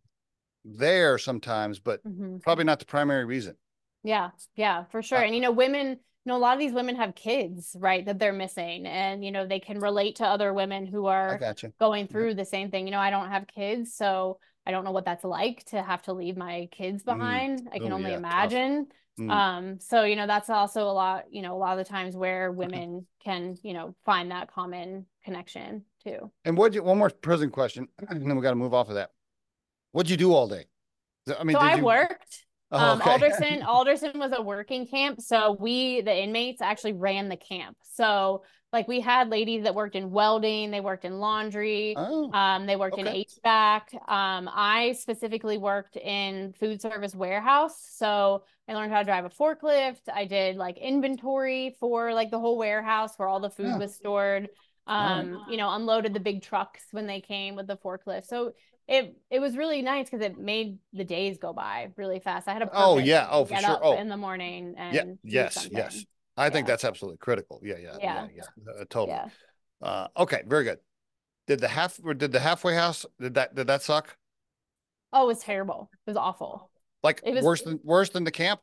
there sometimes, but Mhm. probably not the primary reason. Yeah, yeah, for sure. Uh, And you know, women, you know, a lot of these women have kids, right, that they're missing. And, you know, they can relate to other women who are going through the same thing. You know, I don't have kids, so I don't know what that's like to have to leave my kids behind. I can Oh, only yeah, imagine. Mm. Um, so, you know, that's also a lot, you know, a lot of the times where *clears throat* women can, you know, find that common connection too. And what you one more prison question, *clears throat* and then we got to move off of that. What'd you do all day? I mean, So I you worked. *laughs* Oh, Um. Alderson, *laughs* Alderson was a working camp. So we, the inmates, actually ran the camp. So like we had ladies that worked in welding, they worked in laundry, Oh, um, they worked in. HVAC. Um, I specifically worked in food service warehouse. So I learned how to drive a forklift. I did like inventory for like the whole warehouse where all the food Yeah. was stored. Um, you know, unloaded the big trucks when they came with the forklift. So it it was really nice because it made the days go by really fast. I had a Oh, yeah. Oh, for sure. Oh. in the morning and yeah. Yes. Yes. I think Yeah. that's absolutely critical. Yeah. Yeah. Yeah. Yeah. Yeah. Uh, totally. Yeah. Uh, okay. Very good. Did the half did the halfway house did that did that suck? Oh, it was terrible. It was awful. Like It was- worse than worse than the camp?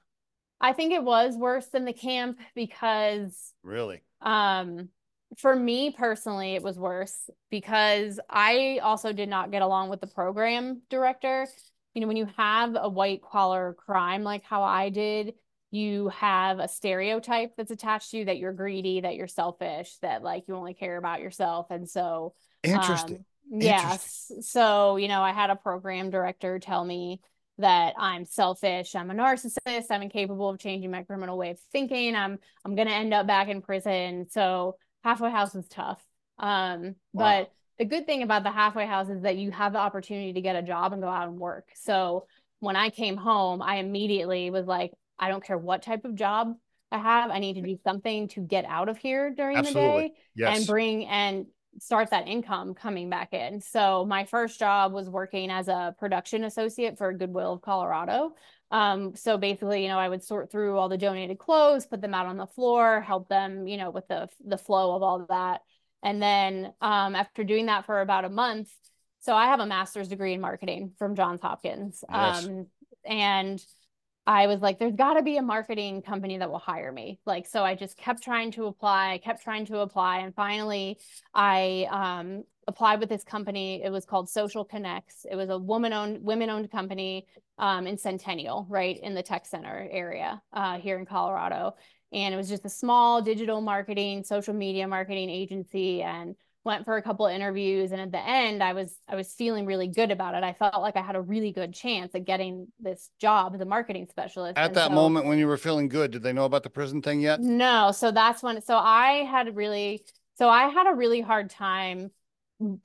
I think it was worse than the camp because Really? um for me personally it was worse because I also did not get along with the program director. You know, when you have a white collar crime like how I did, you have a stereotype that's attached to you that you're greedy, that you're selfish, that like you only care about yourself. And so Interesting. Um, yes. So, you know, I had a program director tell me that I'm selfish, I'm a narcissist, I'm incapable of changing my criminal way of thinking. I'm I'm gonna end up back in prison. So halfway house was tough. Um, Wow. but the good thing about the halfway house is that you have the opportunity to get a job and go out and work. So when I came home, I immediately was like, I don't care what type of job I have, I need to do something to get out of here during Absolutely. the day yes. and bring and start that income coming back in. So my first job was working as a production associate for Goodwill of Colorado. Um, so basically, you know, I would sort through all the donated clothes, put them out on the floor, help them, you know, with the the flow of all of that. And then um, after doing that for about a month, so I have a master's degree in marketing from Johns Hopkins. Yes. Um, and I was like, there's got to be a marketing company that will hire me. Like, so I just kept trying to apply, kept trying to apply. And finally, I um, applied with this company. It was called SocialKNX. It was a woman owned, women owned company um, in Centennial, right in the tech center area uh, here in Colorado. And it was just a small digital marketing, social media marketing agency. And went for a couple of interviews and at the end I was I was feeling really good about it. I felt like I had a really good chance at getting this job as a marketing specialist. At And that so- moment when you were feeling good, did they know about the prison thing yet? No, so that's when so I had really so I had a really hard time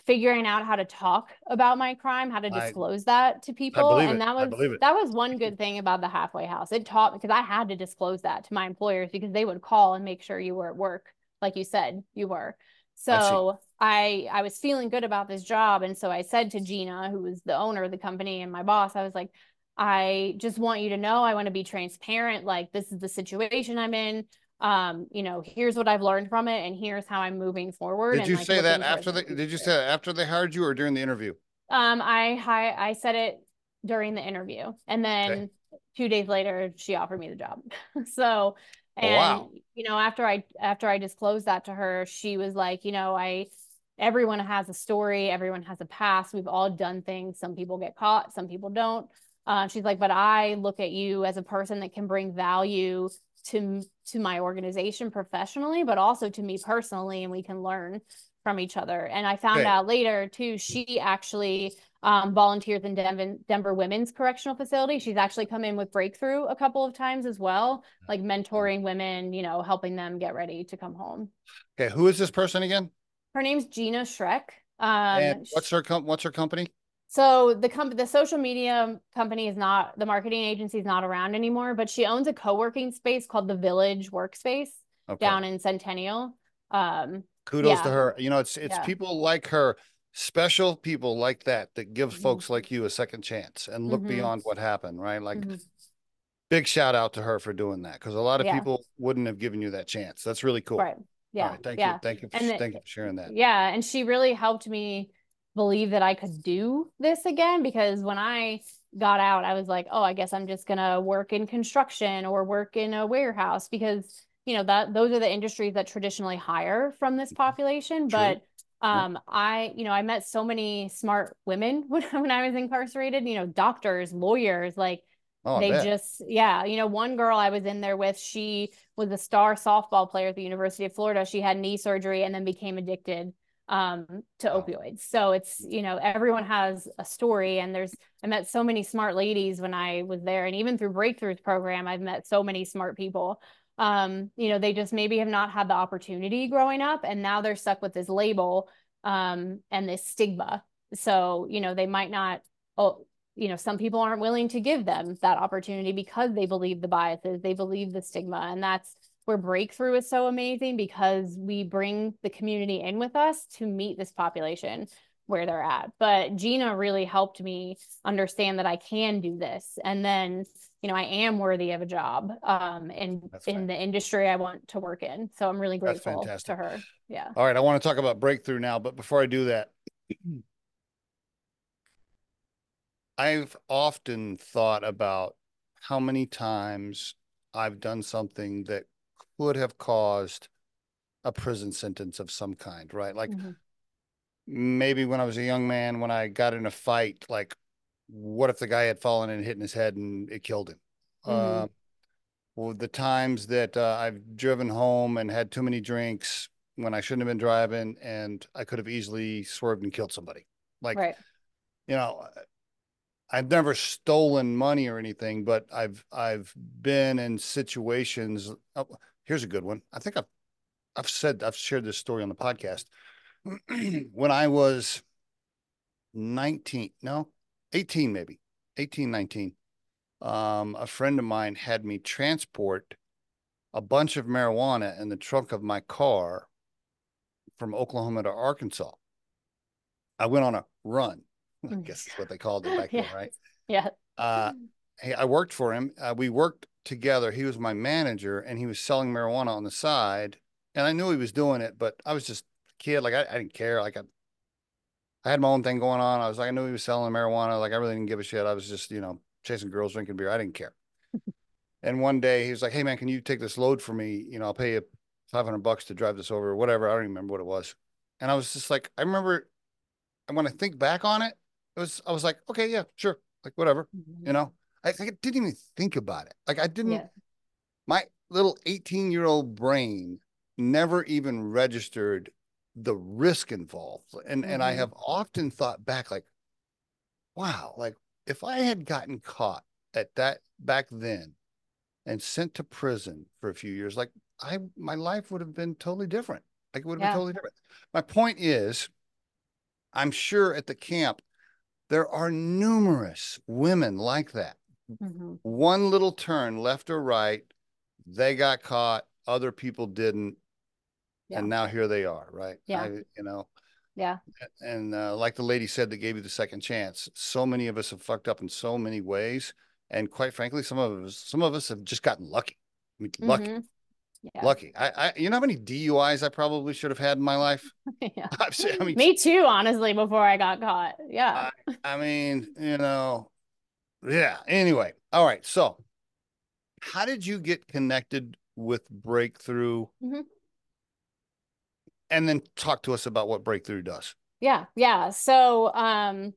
figuring out how to talk about my crime, how to I- disclose that to people. and that was that was one good thing about the halfway house. It taught because I had to disclose that to my employers because they would call and make sure you were at work, like you said you were. So I I was feeling good about this job. And so I said to Gina, who was the owner of the company and my boss, I was like, I just want you to know I want to be transparent. Like this is the situation I'm in. Um, you know, here's what I've learned from it, and here's how I'm moving forward. Did and, you like, say that after the they did you say that after they hired you or during the interview? Um, I hi I said it during the interview, and then two days later she offered me the job. *laughs* so, and wow. you know, after I after I disclosed that to her, she was like, you know, I everyone has a story, everyone has a past. We've all done things. Some people get caught, some people don't. Uh, she's like, but I look at you as a person that can bring value to to my organization professionally, but also to me personally, and we can learn from each other. And I found out later too, she actually um, volunteers in Denver, Denver Women's Correctional Facility. She's actually come in with Breakthrough a couple of times as well, like mentoring women, you know, helping them get ready to come home. Okay, who is this person again? Her name's Gina Schreck. Um, and what's her com- what's her company? so the company, the social media company is not, the marketing agency is not around anymore, but she owns a co-working space called the Village Workspace Okay. down in Centennial. Um, Kudos to her. You know, it's it's Yeah. people like her, special people like that that give Mhm. folks like you a second chance and look Mhm. beyond what happened, right? Like mhm. big shout out to her for doing that because a lot of Yeah. people wouldn't have given you that chance. That's really cool. right. Yeah. right, thank yeah. you. Thank you. For, the- thank you for sharing that. Yeah, and she really helped me believe that I could do this again because when I got out, I was like, oh, I guess I'm just gonna work in construction or work in a warehouse because you know that those are the industries that traditionally hire from this population. True. But um, I, you know, I met so many smart women *laughs* when, when I was incarcerated, you know, doctors, lawyers, like Oh, they just yeah you know one girl i was in there with she was a star softball player at the university of florida she had knee surgery and then became addicted um, to wow. opioids. So it's, you know, everyone has a story and there's, I met so many smart ladies when I was there. And even through Breakthroughs program, I've met so many smart people. Um, you know, they just maybe have not had the opportunity growing up and now they're stuck with this label um, and this stigma. So, you know, they might not, oh, you know, some people aren't willing to give them that opportunity because they believe the biases, they believe the stigma. And that's where breakthrough is so amazing because we bring the community in with us to meet this population where they're at. But Gina really helped me understand that I can do this. And then, you know, I am worthy of a job um in in the industry I want to work in. So I'm really grateful to her. Yeah. All right. I want to talk about breakthrough now, but before I do that, *clears throat* I've often thought about how many times I've done something that could have caused a prison sentence of some kind, right? Like mm-hmm. Maybe when I was a young man, when I got in a fight, like what if the guy had fallen and hit in his head and it killed him? Mm-hmm. Uh, well, the times that uh, I've driven home and had too many drinks when I shouldn't have been driving, and I could have easily swerved and killed somebody. Like, right. you know, I've never stolen money or anything, but I've I've been in situations. Oh, here's a good one. I think I've I've said I've shared this story on the podcast. *clears throat* when I was 19, no, 18 maybe, 18, 19, um, a friend of mine had me transport a bunch of marijuana in the trunk of my car from Oklahoma to Arkansas. I went on a run. *laughs* I mm. guess that's what they called it *laughs* back yeah. then, right? Yeah. Uh, hey, I worked for him. Uh, we worked together. He was my manager and he was selling marijuana on the side. And I knew he was doing it, but I was just kid. Like I, I didn't care. Like I, I had my own thing going on. I was like, I knew he was selling marijuana. Like I really didn't give a shit. I was just, you know, chasing girls, drinking beer. I didn't care. *laughs* and one day he was like, Hey man, can you take this load for me? You know, I'll pay you 500 bucks to drive this over or whatever. I don't remember what it was. And I was just like, I remember and when I think back on it, it was, I was like, okay, yeah, sure. Like whatever, mm-hmm. you know, I, I, didn't even think about it. Like I didn't, yeah. my little 18 year old brain never even registered the risk involved. And, mm-hmm. and I mm-hmm. have often thought back like, wow, like if I had gotten caught at that back then and sent to prison for a few years, like I, my life would have been totally different. Like it would have yeah. been totally different. My point is, I'm sure at the camp, there are numerous women like that Mm-hmm. One little turn left or right, they got caught, other people didn't. Yeah. And now here they are, right? Yeah. I, you know, yeah. And uh, like the lady said that gave you the second chance, so many of us have fucked up in so many ways. And quite frankly, some of us, some of us have just gotten lucky. I mean, lucky. Mm-hmm. Yeah. Lucky. I, I, you know how many DUIs I probably should have had in my life? *laughs* yeah. *laughs* I mean, Me too, honestly, before I got caught. Yeah. I, I mean, you know, yeah. Anyway, all right. So, how did you get connected with Breakthrough? Mm-hmm. And then talk to us about what Breakthrough does. Yeah. Yeah. So, um,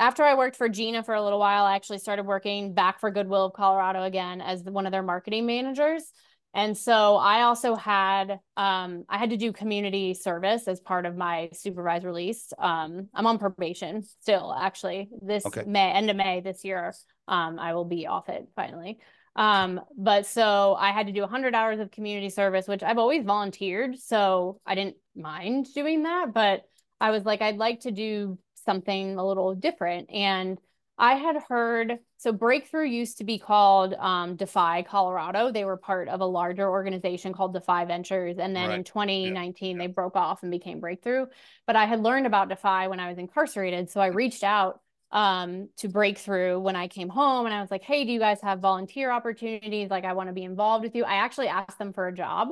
after I worked for Gina for a little while, I actually started working back for Goodwill of Colorado again as one of their marketing managers. And so I also had um, I had to do community service as part of my supervised release. Um, I'm on probation still, actually. This okay. May, end of May this year, um, I will be off it finally. Um, but so I had to do 100 hours of community service, which I've always volunteered, so I didn't mind doing that. But I was like, I'd like to do something a little different, and I had heard so Breakthrough used to be called um, Defy Colorado. They were part of a larger organization called Defy Ventures. And then right. in 2019, yeah. Yeah. they broke off and became Breakthrough. But I had learned about Defy when I was incarcerated. So I reached out um, to Breakthrough when I came home and I was like, hey, do you guys have volunteer opportunities? Like, I want to be involved with you. I actually asked them for a job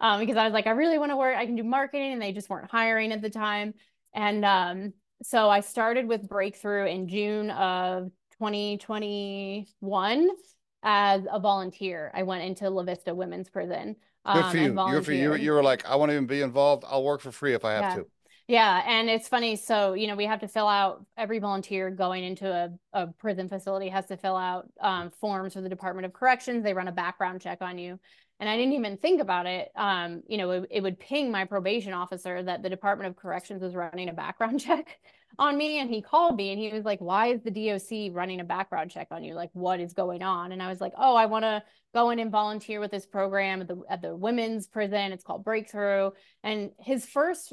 um, because I was like, I really want to work. I can do marketing. And they just weren't hiring at the time. And um, so I started with Breakthrough in June of 2021 as a volunteer. I went into La Vista Women's Prison. Um, Good for you. For you. You were like, I want to even be involved. I'll work for free if I have yeah. to. Yeah, and it's funny. So, you know, we have to fill out every volunteer going into a, a prison facility has to fill out um, forms for the Department of Corrections. They run a background check on you. And I didn't even think about it. Um, you know, it, it would ping my probation officer that the Department of Corrections was running a background *laughs* check on me. And he called me and he was like, Why is the DOC running a background check on you? Like, what is going on? And I was like, Oh, I want to go in and volunteer with this program at the, at the women's prison. It's called Breakthrough. And his first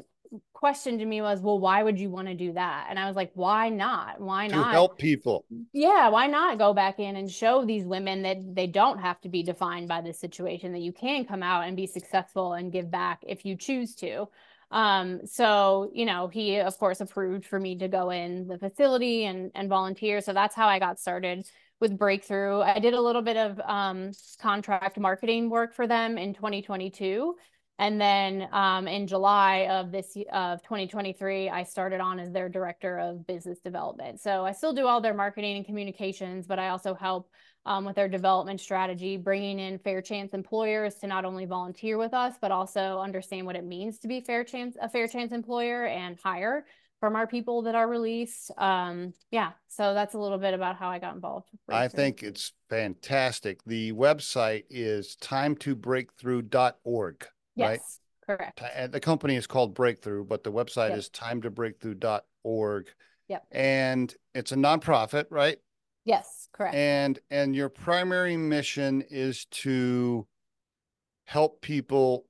question to me was, well, why would you want to do that? And I was like, why not? Why to not help people? Yeah, why not go back in and show these women that they don't have to be defined by this situation, that you can come out and be successful and give back if you choose to. Um, so, you know, he of course approved for me to go in the facility and and volunteer. So that's how I got started with Breakthrough. I did a little bit of um, contract marketing work for them in 2022 and then um, in July of this of 2023, I started on as their director of business development. So I still do all their marketing and communications, but I also help um, with their development strategy, bringing in fair chance employers to not only volunteer with us, but also understand what it means to be fair chance a fair chance employer and hire from our people that are released. Um, yeah, so that's a little bit about how I got involved. I think it's fantastic. The website is timetobreakthrough.org. Yes, right? correct. And the company is called Breakthrough, but the website yep. is timetobreakthrough.org. Yep. And it's a nonprofit, right? Yes, correct. And and your primary mission is to help people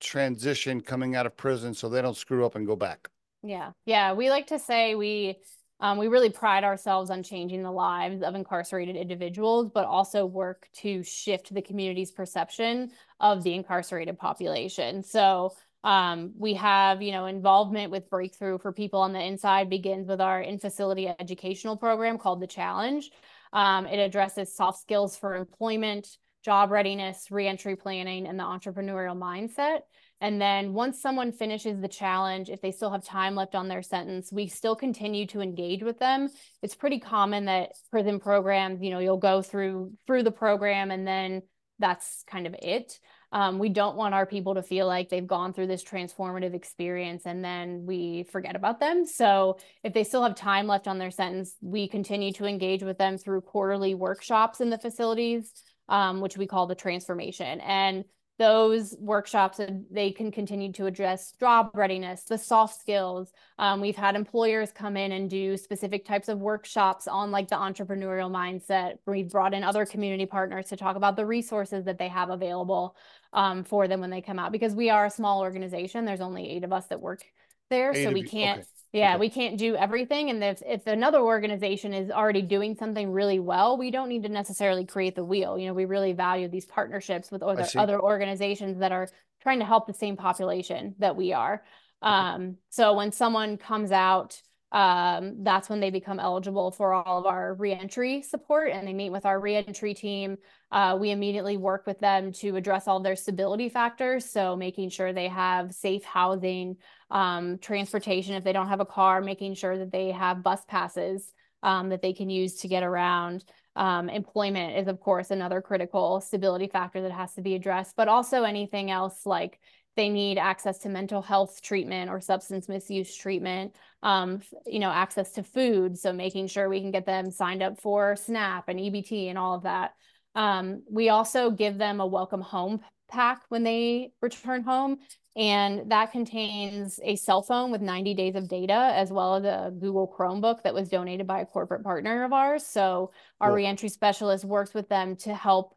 transition coming out of prison so they don't screw up and go back. Yeah. Yeah, we like to say we um, we really pride ourselves on changing the lives of incarcerated individuals, but also work to shift the community's perception of the incarcerated population. So um, we have, you know, involvement with Breakthrough for people on the inside begins with our in-facility educational program called The Challenge. Um, it addresses soft skills for employment, job readiness, reentry planning, and the entrepreneurial mindset. And then once someone finishes the challenge, if they still have time left on their sentence, we still continue to engage with them. It's pretty common that prison programs, you know, you'll go through through the program and then that's kind of it. Um, we don't want our people to feel like they've gone through this transformative experience and then we forget about them. So if they still have time left on their sentence, we continue to engage with them through quarterly workshops in the facilities, um, which we call the transformation. And those workshops they can continue to address job readiness the soft skills. Um, we've had employers come in and do specific types of workshops on like the entrepreneurial mindset. We've brought in other community partners to talk about the resources that they have available um, for them when they come out because we are a small organization. There's only eight of us that work there eight so we can't okay. Yeah, okay. we can't do everything. And if, if another organization is already doing something really well, we don't need to necessarily create the wheel. You know, we really value these partnerships with other, other organizations that are trying to help the same population that we are. Um, so when someone comes out um, that's when they become eligible for all of our reentry support and they meet with our reentry team. Uh, we immediately work with them to address all their stability factors. So making sure they have safe housing, um, transportation if they don't have a car, making sure that they have bus passes um, that they can use to get around. Um, employment is, of course, another critical stability factor that has to be addressed, but also anything else like they need access to mental health treatment or substance misuse treatment, um, you know, access to food. So making sure we can get them signed up for SNAP and EBT and all of that. Um, we also give them a welcome home pack when they return home. And that contains a cell phone with 90 days of data, as well as a Google Chromebook that was donated by a corporate partner of ours. So our cool. reentry specialist works with them to help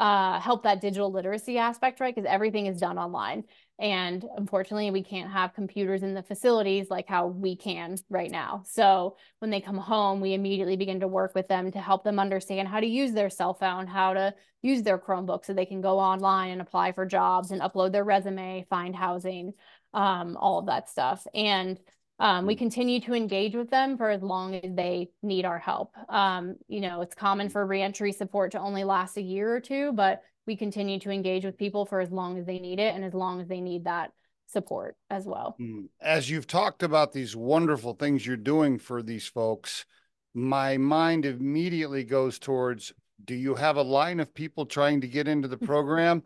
uh, help that digital literacy aspect, right? Because everything is done online. And unfortunately, we can't have computers in the facilities like how we can right now. So when they come home, we immediately begin to work with them to help them understand how to use their cell phone, how to use their Chromebook so they can go online and apply for jobs and upload their resume, find housing, um, all of that stuff. And um, we mm. continue to engage with them for as long as they need our help. Um, you know, it's common for reentry support to only last a year or two, but we continue to engage with people for as long as they need it and as long as they need that support as well. Mm. As you've talked about these wonderful things you're doing for these folks, my mind immediately goes towards do you have a line of people trying to get into the *laughs* program?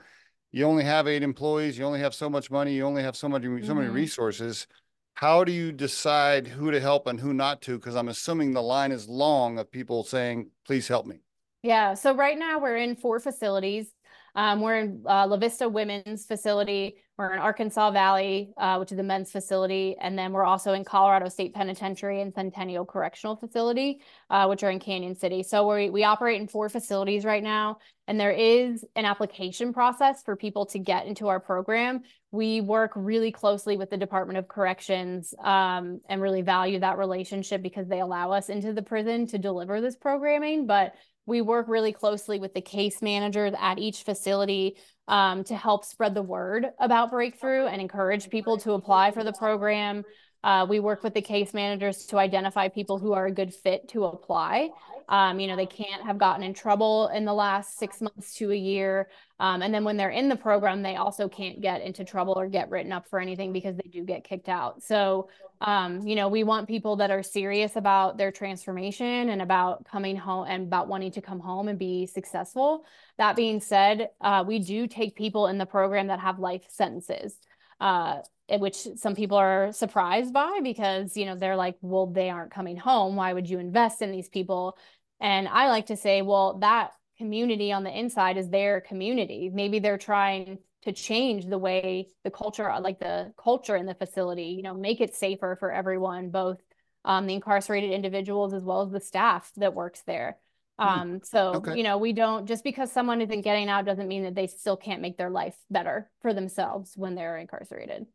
you only have eight employees, you only have so much money, you only have so much so many mm-hmm. resources how do you decide who to help and who not to? Because I'm assuming the line is long of people saying, please help me. Yeah. So right now we're in four facilities. Um, we're in uh, La Vista Women's Facility. We're in Arkansas Valley, uh, which is a men's facility. And then we're also in Colorado State Penitentiary and Centennial Correctional Facility, uh, which are in Cañon City. So we, we operate in four facilities right now. And there is an application process for people to get into our program. We work really closely with the Department of Corrections um, and really value that relationship because they allow us into the prison to deliver this programming. But we work really closely with the case managers at each facility um, to help spread the word about Breakthrough and encourage people to apply for the program. Uh, we work with the case managers to identify people who are a good fit to apply. Um, you know, they can't have gotten in trouble in the last six months to a year. Um, and then when they're in the program, they also can't get into trouble or get written up for anything because they do get kicked out. So, um, you know, we want people that are serious about their transformation and about coming home and about wanting to come home and be successful. That being said, uh, we do take people in the program that have life sentences. Uh, which some people are surprised by because you know they're like well they aren't coming home. Why would you invest in these people? And i like to say well that community on the inside is their community. Maybe they're trying to change the way the culture like the culture in the facility you know make it safer for everyone both um, the incarcerated individuals as well as the staff that works there. Hmm. um, so okay. you know we don't just because someone isn't getting out doesn't mean that they still can't make their life better for themselves when they're incarcerated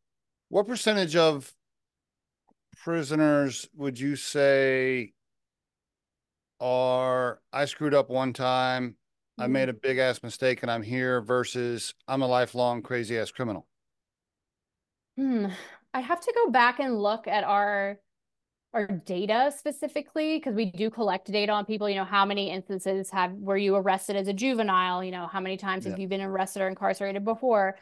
what percentage of prisoners would you say are I screwed up one time. I made a big ass mistake and I'm here versus I'm a lifelong crazy ass criminal? Hmm. I have to go back and look at our our data specifically because we do collect data on people you know how many instances have were you arrested as a juvenile you know how many times yeah. have you been arrested or incarcerated before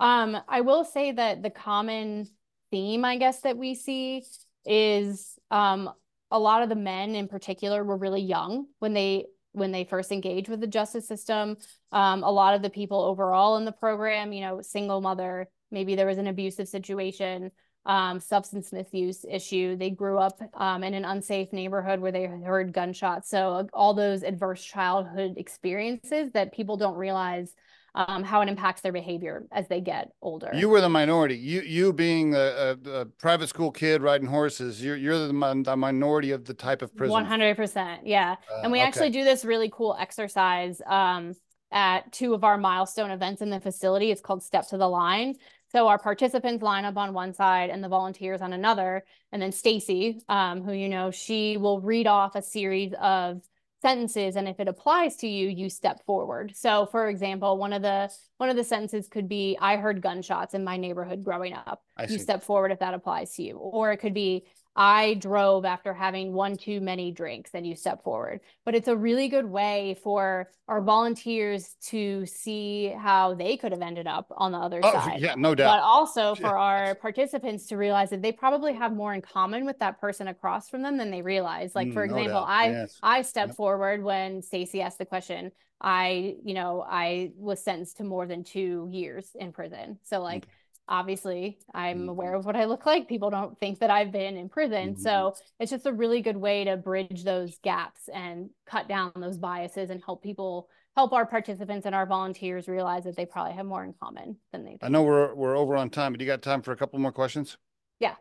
um, I will say that the common theme, I guess, that we see is um, a lot of the men in particular were really young when they when they first engage with the justice system. Um, a lot of the people overall in the program, you know, single mother, maybe there was an abusive situation, um, substance misuse issue. They grew up um, in an unsafe neighborhood where they heard gunshots. So all those adverse childhood experiences that people don't realize um, how it impacts their behavior as they get older. You were the minority. You you being a, a, a private school kid riding horses, you're you're the, the minority of the type of prison. One hundred percent, yeah. Uh, and we okay. actually do this really cool exercise um, at two of our milestone events in the facility. It's called Step to the Line. So our participants line up on one side and the volunteers on another. And then Stacy, um, who you know, she will read off a series of sentences and if it applies to you you step forward. So for example one of the one of the sentences could be i heard gunshots in my neighborhood growing up. I you see. step forward if that applies to you. Or it could be I drove after having one too many drinks and you step forward. But it's a really good way for our volunteers to see how they could have ended up on the other oh, side. Yeah, no doubt. But also for our participants to realize that they probably have more in common with that person across from them than they realize. Like, for mm, example, I yes. I stepped yep. forward when Stacy asked the question. I, you know, I was sentenced to more than two years in prison. So like obviously i'm mm-hmm. aware of what i look like people don't think that i've been in prison mm-hmm. so it's just a really good way to bridge those gaps and cut down those biases and help people help our participants and our volunteers realize that they probably have more in common than they think. i know we're we're over on time but you got time for a couple more questions yeah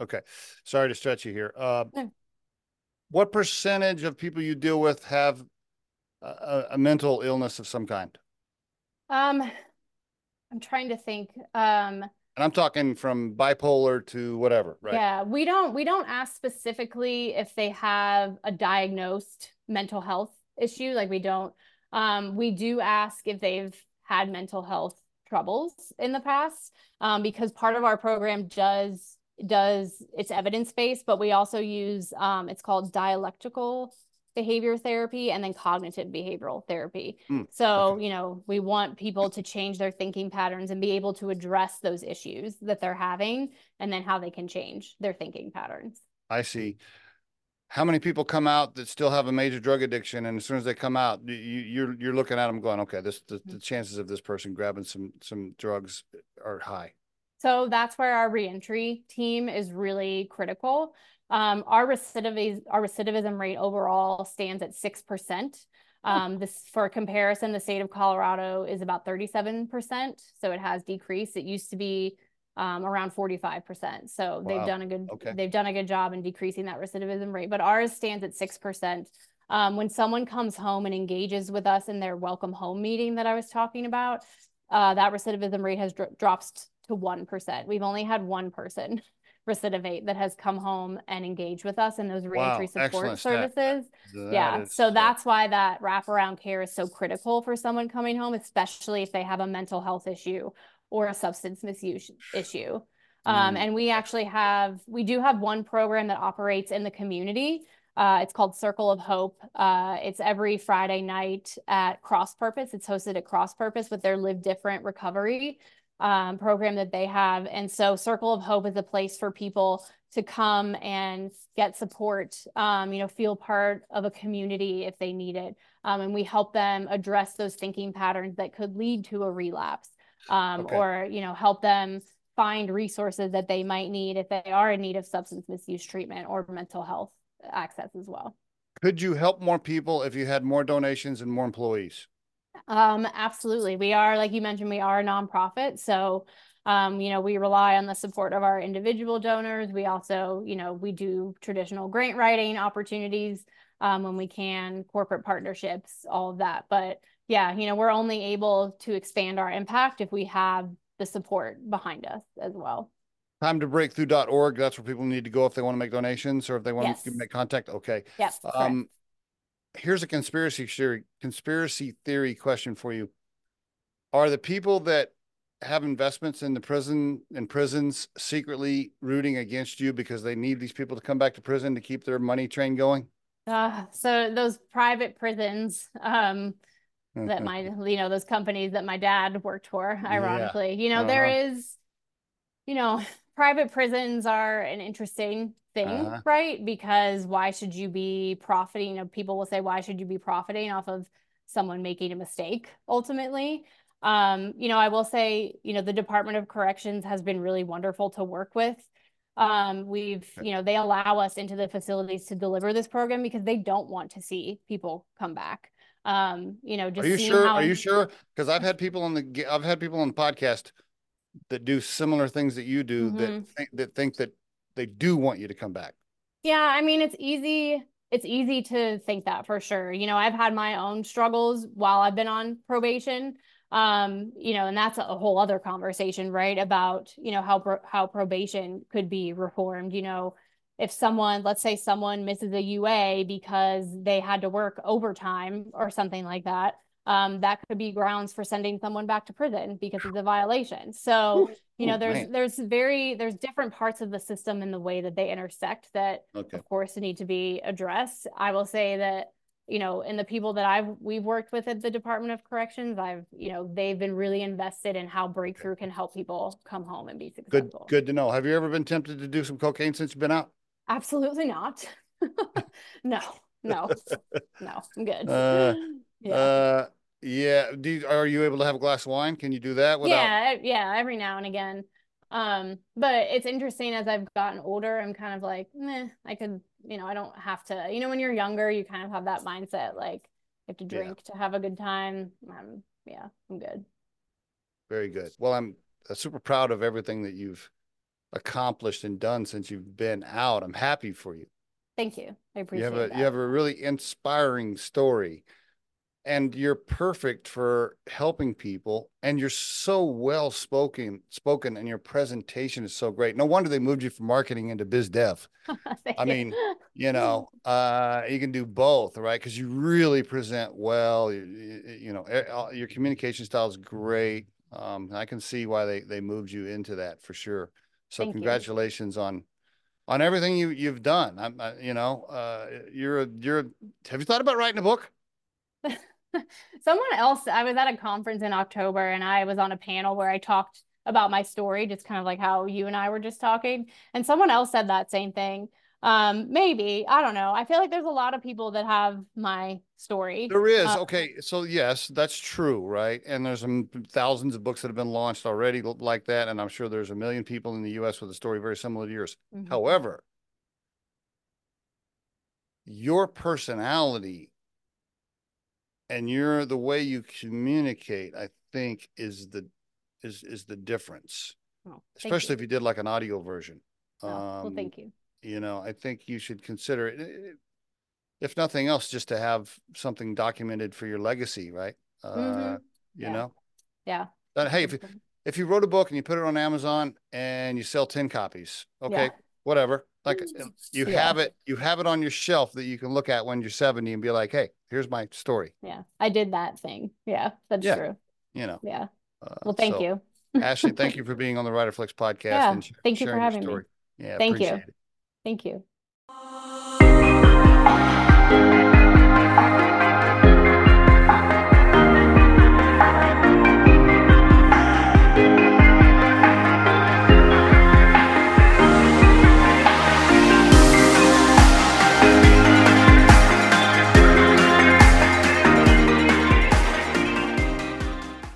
okay sorry to stretch you here uh, no. what percentage of people you deal with have a, a mental illness of some kind um I'm trying to think. Um, and I'm talking from bipolar to whatever, right? Yeah, we don't we don't ask specifically if they have a diagnosed mental health issue. Like we don't. Um, we do ask if they've had mental health troubles in the past, um, because part of our program does does it's evidence based, but we also use um, it's called dialectical behavior therapy and then cognitive behavioral therapy. Mm, so, okay. you know, we want people to change their thinking patterns and be able to address those issues that they're having and then how they can change their thinking patterns. I see. How many people come out that still have a major drug addiction, and as soon as they come out, you, you're you're looking at them going, okay, this the, the chances of this person grabbing some some drugs are high. So that's where our reentry team is really critical. Um, our recidivism, our recidivism rate overall stands at six percent. Um, this for comparison, the state of Colorado is about 37%. So it has decreased. It used to be um, around 45%. So wow. they've done a good okay. they've done a good job in decreasing that recidivism rate. But ours stands at 6%. Um, when someone comes home and engages with us in their welcome home meeting that I was talking about, uh, that recidivism rate has dro- dropped to 1%. We've only had one person *laughs* recidivate that has come home and engaged with us in those reentry wow, support services. That yeah. So that's why that wraparound care is so critical for someone coming home, especially if they have a mental health issue or a substance misuse issue. Um, mm. And we actually have, we do have one program that operates in the community. Uh, it's called Circle of Hope. Uh, it's every Friday night at Cross Purpose. It's hosted at Cross Purpose with their Live Different recovery um, program that they have. And so Circle of Hope is a place for people to come and get support, um, you know, feel part of a community if they need it. Um, and we help them address those thinking patterns that could lead to a relapse um, okay. or, you know, help them find resources that they might need if they are in need of substance misuse treatment or mental health access as well. Could you help more people if you had more donations and more employees? Um, absolutely. We are, like you mentioned, we are a nonprofit. So, um, you know, we rely on the support of our individual donors. We also, you know, we do traditional grant writing opportunities um, when we can, corporate partnerships, all of that. But yeah, you know, we're only able to expand our impact if we have the support behind us as well. Time to breakthrough.org. That's where people need to go if they want to make donations or if they want yes. to make contact. Okay. Yes. Um, here's a conspiracy theory conspiracy theory question for you. Are the people that have investments in the prison in prisons secretly rooting against you because they need these people to come back to prison to keep their money train going? Uh, so those private prisons, um, *laughs* that my you know those companies that my dad worked for ironically yeah. you know uh-huh. there is you know *laughs* private prisons are an interesting thing, uh-huh. right? Because why should you be profiting? You know, people will say, why should you be profiting off of someone making a mistake ultimately? Um, you know, I will say, you know, the Department of Corrections has been really wonderful to work with. Um, we've, you know, they allow us into the facilities to deliver this program because they don't want to see people come back. Um, you know, just are you sure? Are you sure? Because I've had people on the I've had people on the podcast that do similar things that you do mm-hmm. that think, that think that they do want you to come back. Yeah, I mean it's easy it's easy to think that for sure. You know, I've had my own struggles while I've been on probation. Um, you know, and that's a whole other conversation, right? About, you know, how how probation could be reformed, you know, if someone, let's say someone misses a UA because they had to work overtime or something like that, um, that could be grounds for sending someone back to prison because of the violation. So, you know, there's man. there's very there's different parts of the system and the way that they intersect that okay. of course need to be addressed. I will say that, you know, in the people that I've we've worked with at the Department of Corrections, I've, you know, they've been really invested in how breakthrough can help people come home and be successful. Good good to know. Have you ever been tempted to do some cocaine since you've been out? Absolutely not. *laughs* no, no, *laughs* no, I'm good. Uh, *laughs* yeah. Uh, yeah. Do you, are you able to have a glass of wine? Can you do that? Without... Yeah. Yeah. Every now and again. Um, but it's interesting as I've gotten older, I'm kind of like, meh, I could, you know, I don't have to, you know, when you're younger, you kind of have that mindset, like you have to drink yeah. to have a good time. Um, yeah, I'm good. Very good. Well, I'm uh, super proud of everything that you've accomplished and done since you've been out. I'm happy for you. Thank you. I appreciate you have a, that. You have a really inspiring story and you're perfect for helping people and you're so well spoken spoken and your presentation is so great. No wonder they moved you from marketing into biz dev. *laughs* I mean you know *laughs* uh, you can do both right? Because you really present well you, you, know your communication style is great. Um, i can see why they they moved you into that for sure. So Thank congratulations you. on on everything you you've done. I'm uh, you know uh, you're a you're a, have you thought about writing a book *laughs* someone else i was at a conference in october and i was on a panel where i talked about my story just kind of like how you and i were just talking and someone else said that same thing Um, maybe. I don't know. I feel like there's a lot of people that have my story. There is. Uh, Okay. So, yes, that's true. Right. And there's some thousands of books that have been launched already like that. And I'm sure there's a million people in the US with a story very similar to yours. mhm. However, your personality and your the way you communicate, I think, is the is is the difference. Oh, Especially you. if you did like an audio version. Oh, well, Um, thank you. you know, I think you should consider it, if nothing else, just to have something documented for your legacy, right? Uh, Mhm. you Yeah. know, Yeah. that, hey, if, if you wrote a book and you put it on Amazon and you sell 10 copies, okay, Yeah. whatever. Like uh, you Yeah. have it, you have it on your shelf that you can look at when you're 70 and be like, hey, here's my story, Yeah. I did that thing. Yeah. That's Yeah. true. you know. Yeah. Uh, Well, thank so, you. Ashley, *laughs* thank you for being on the Riderflex podcast Yeah, and sh- thank you for having me. Yeah, Thank you. it. Thank you.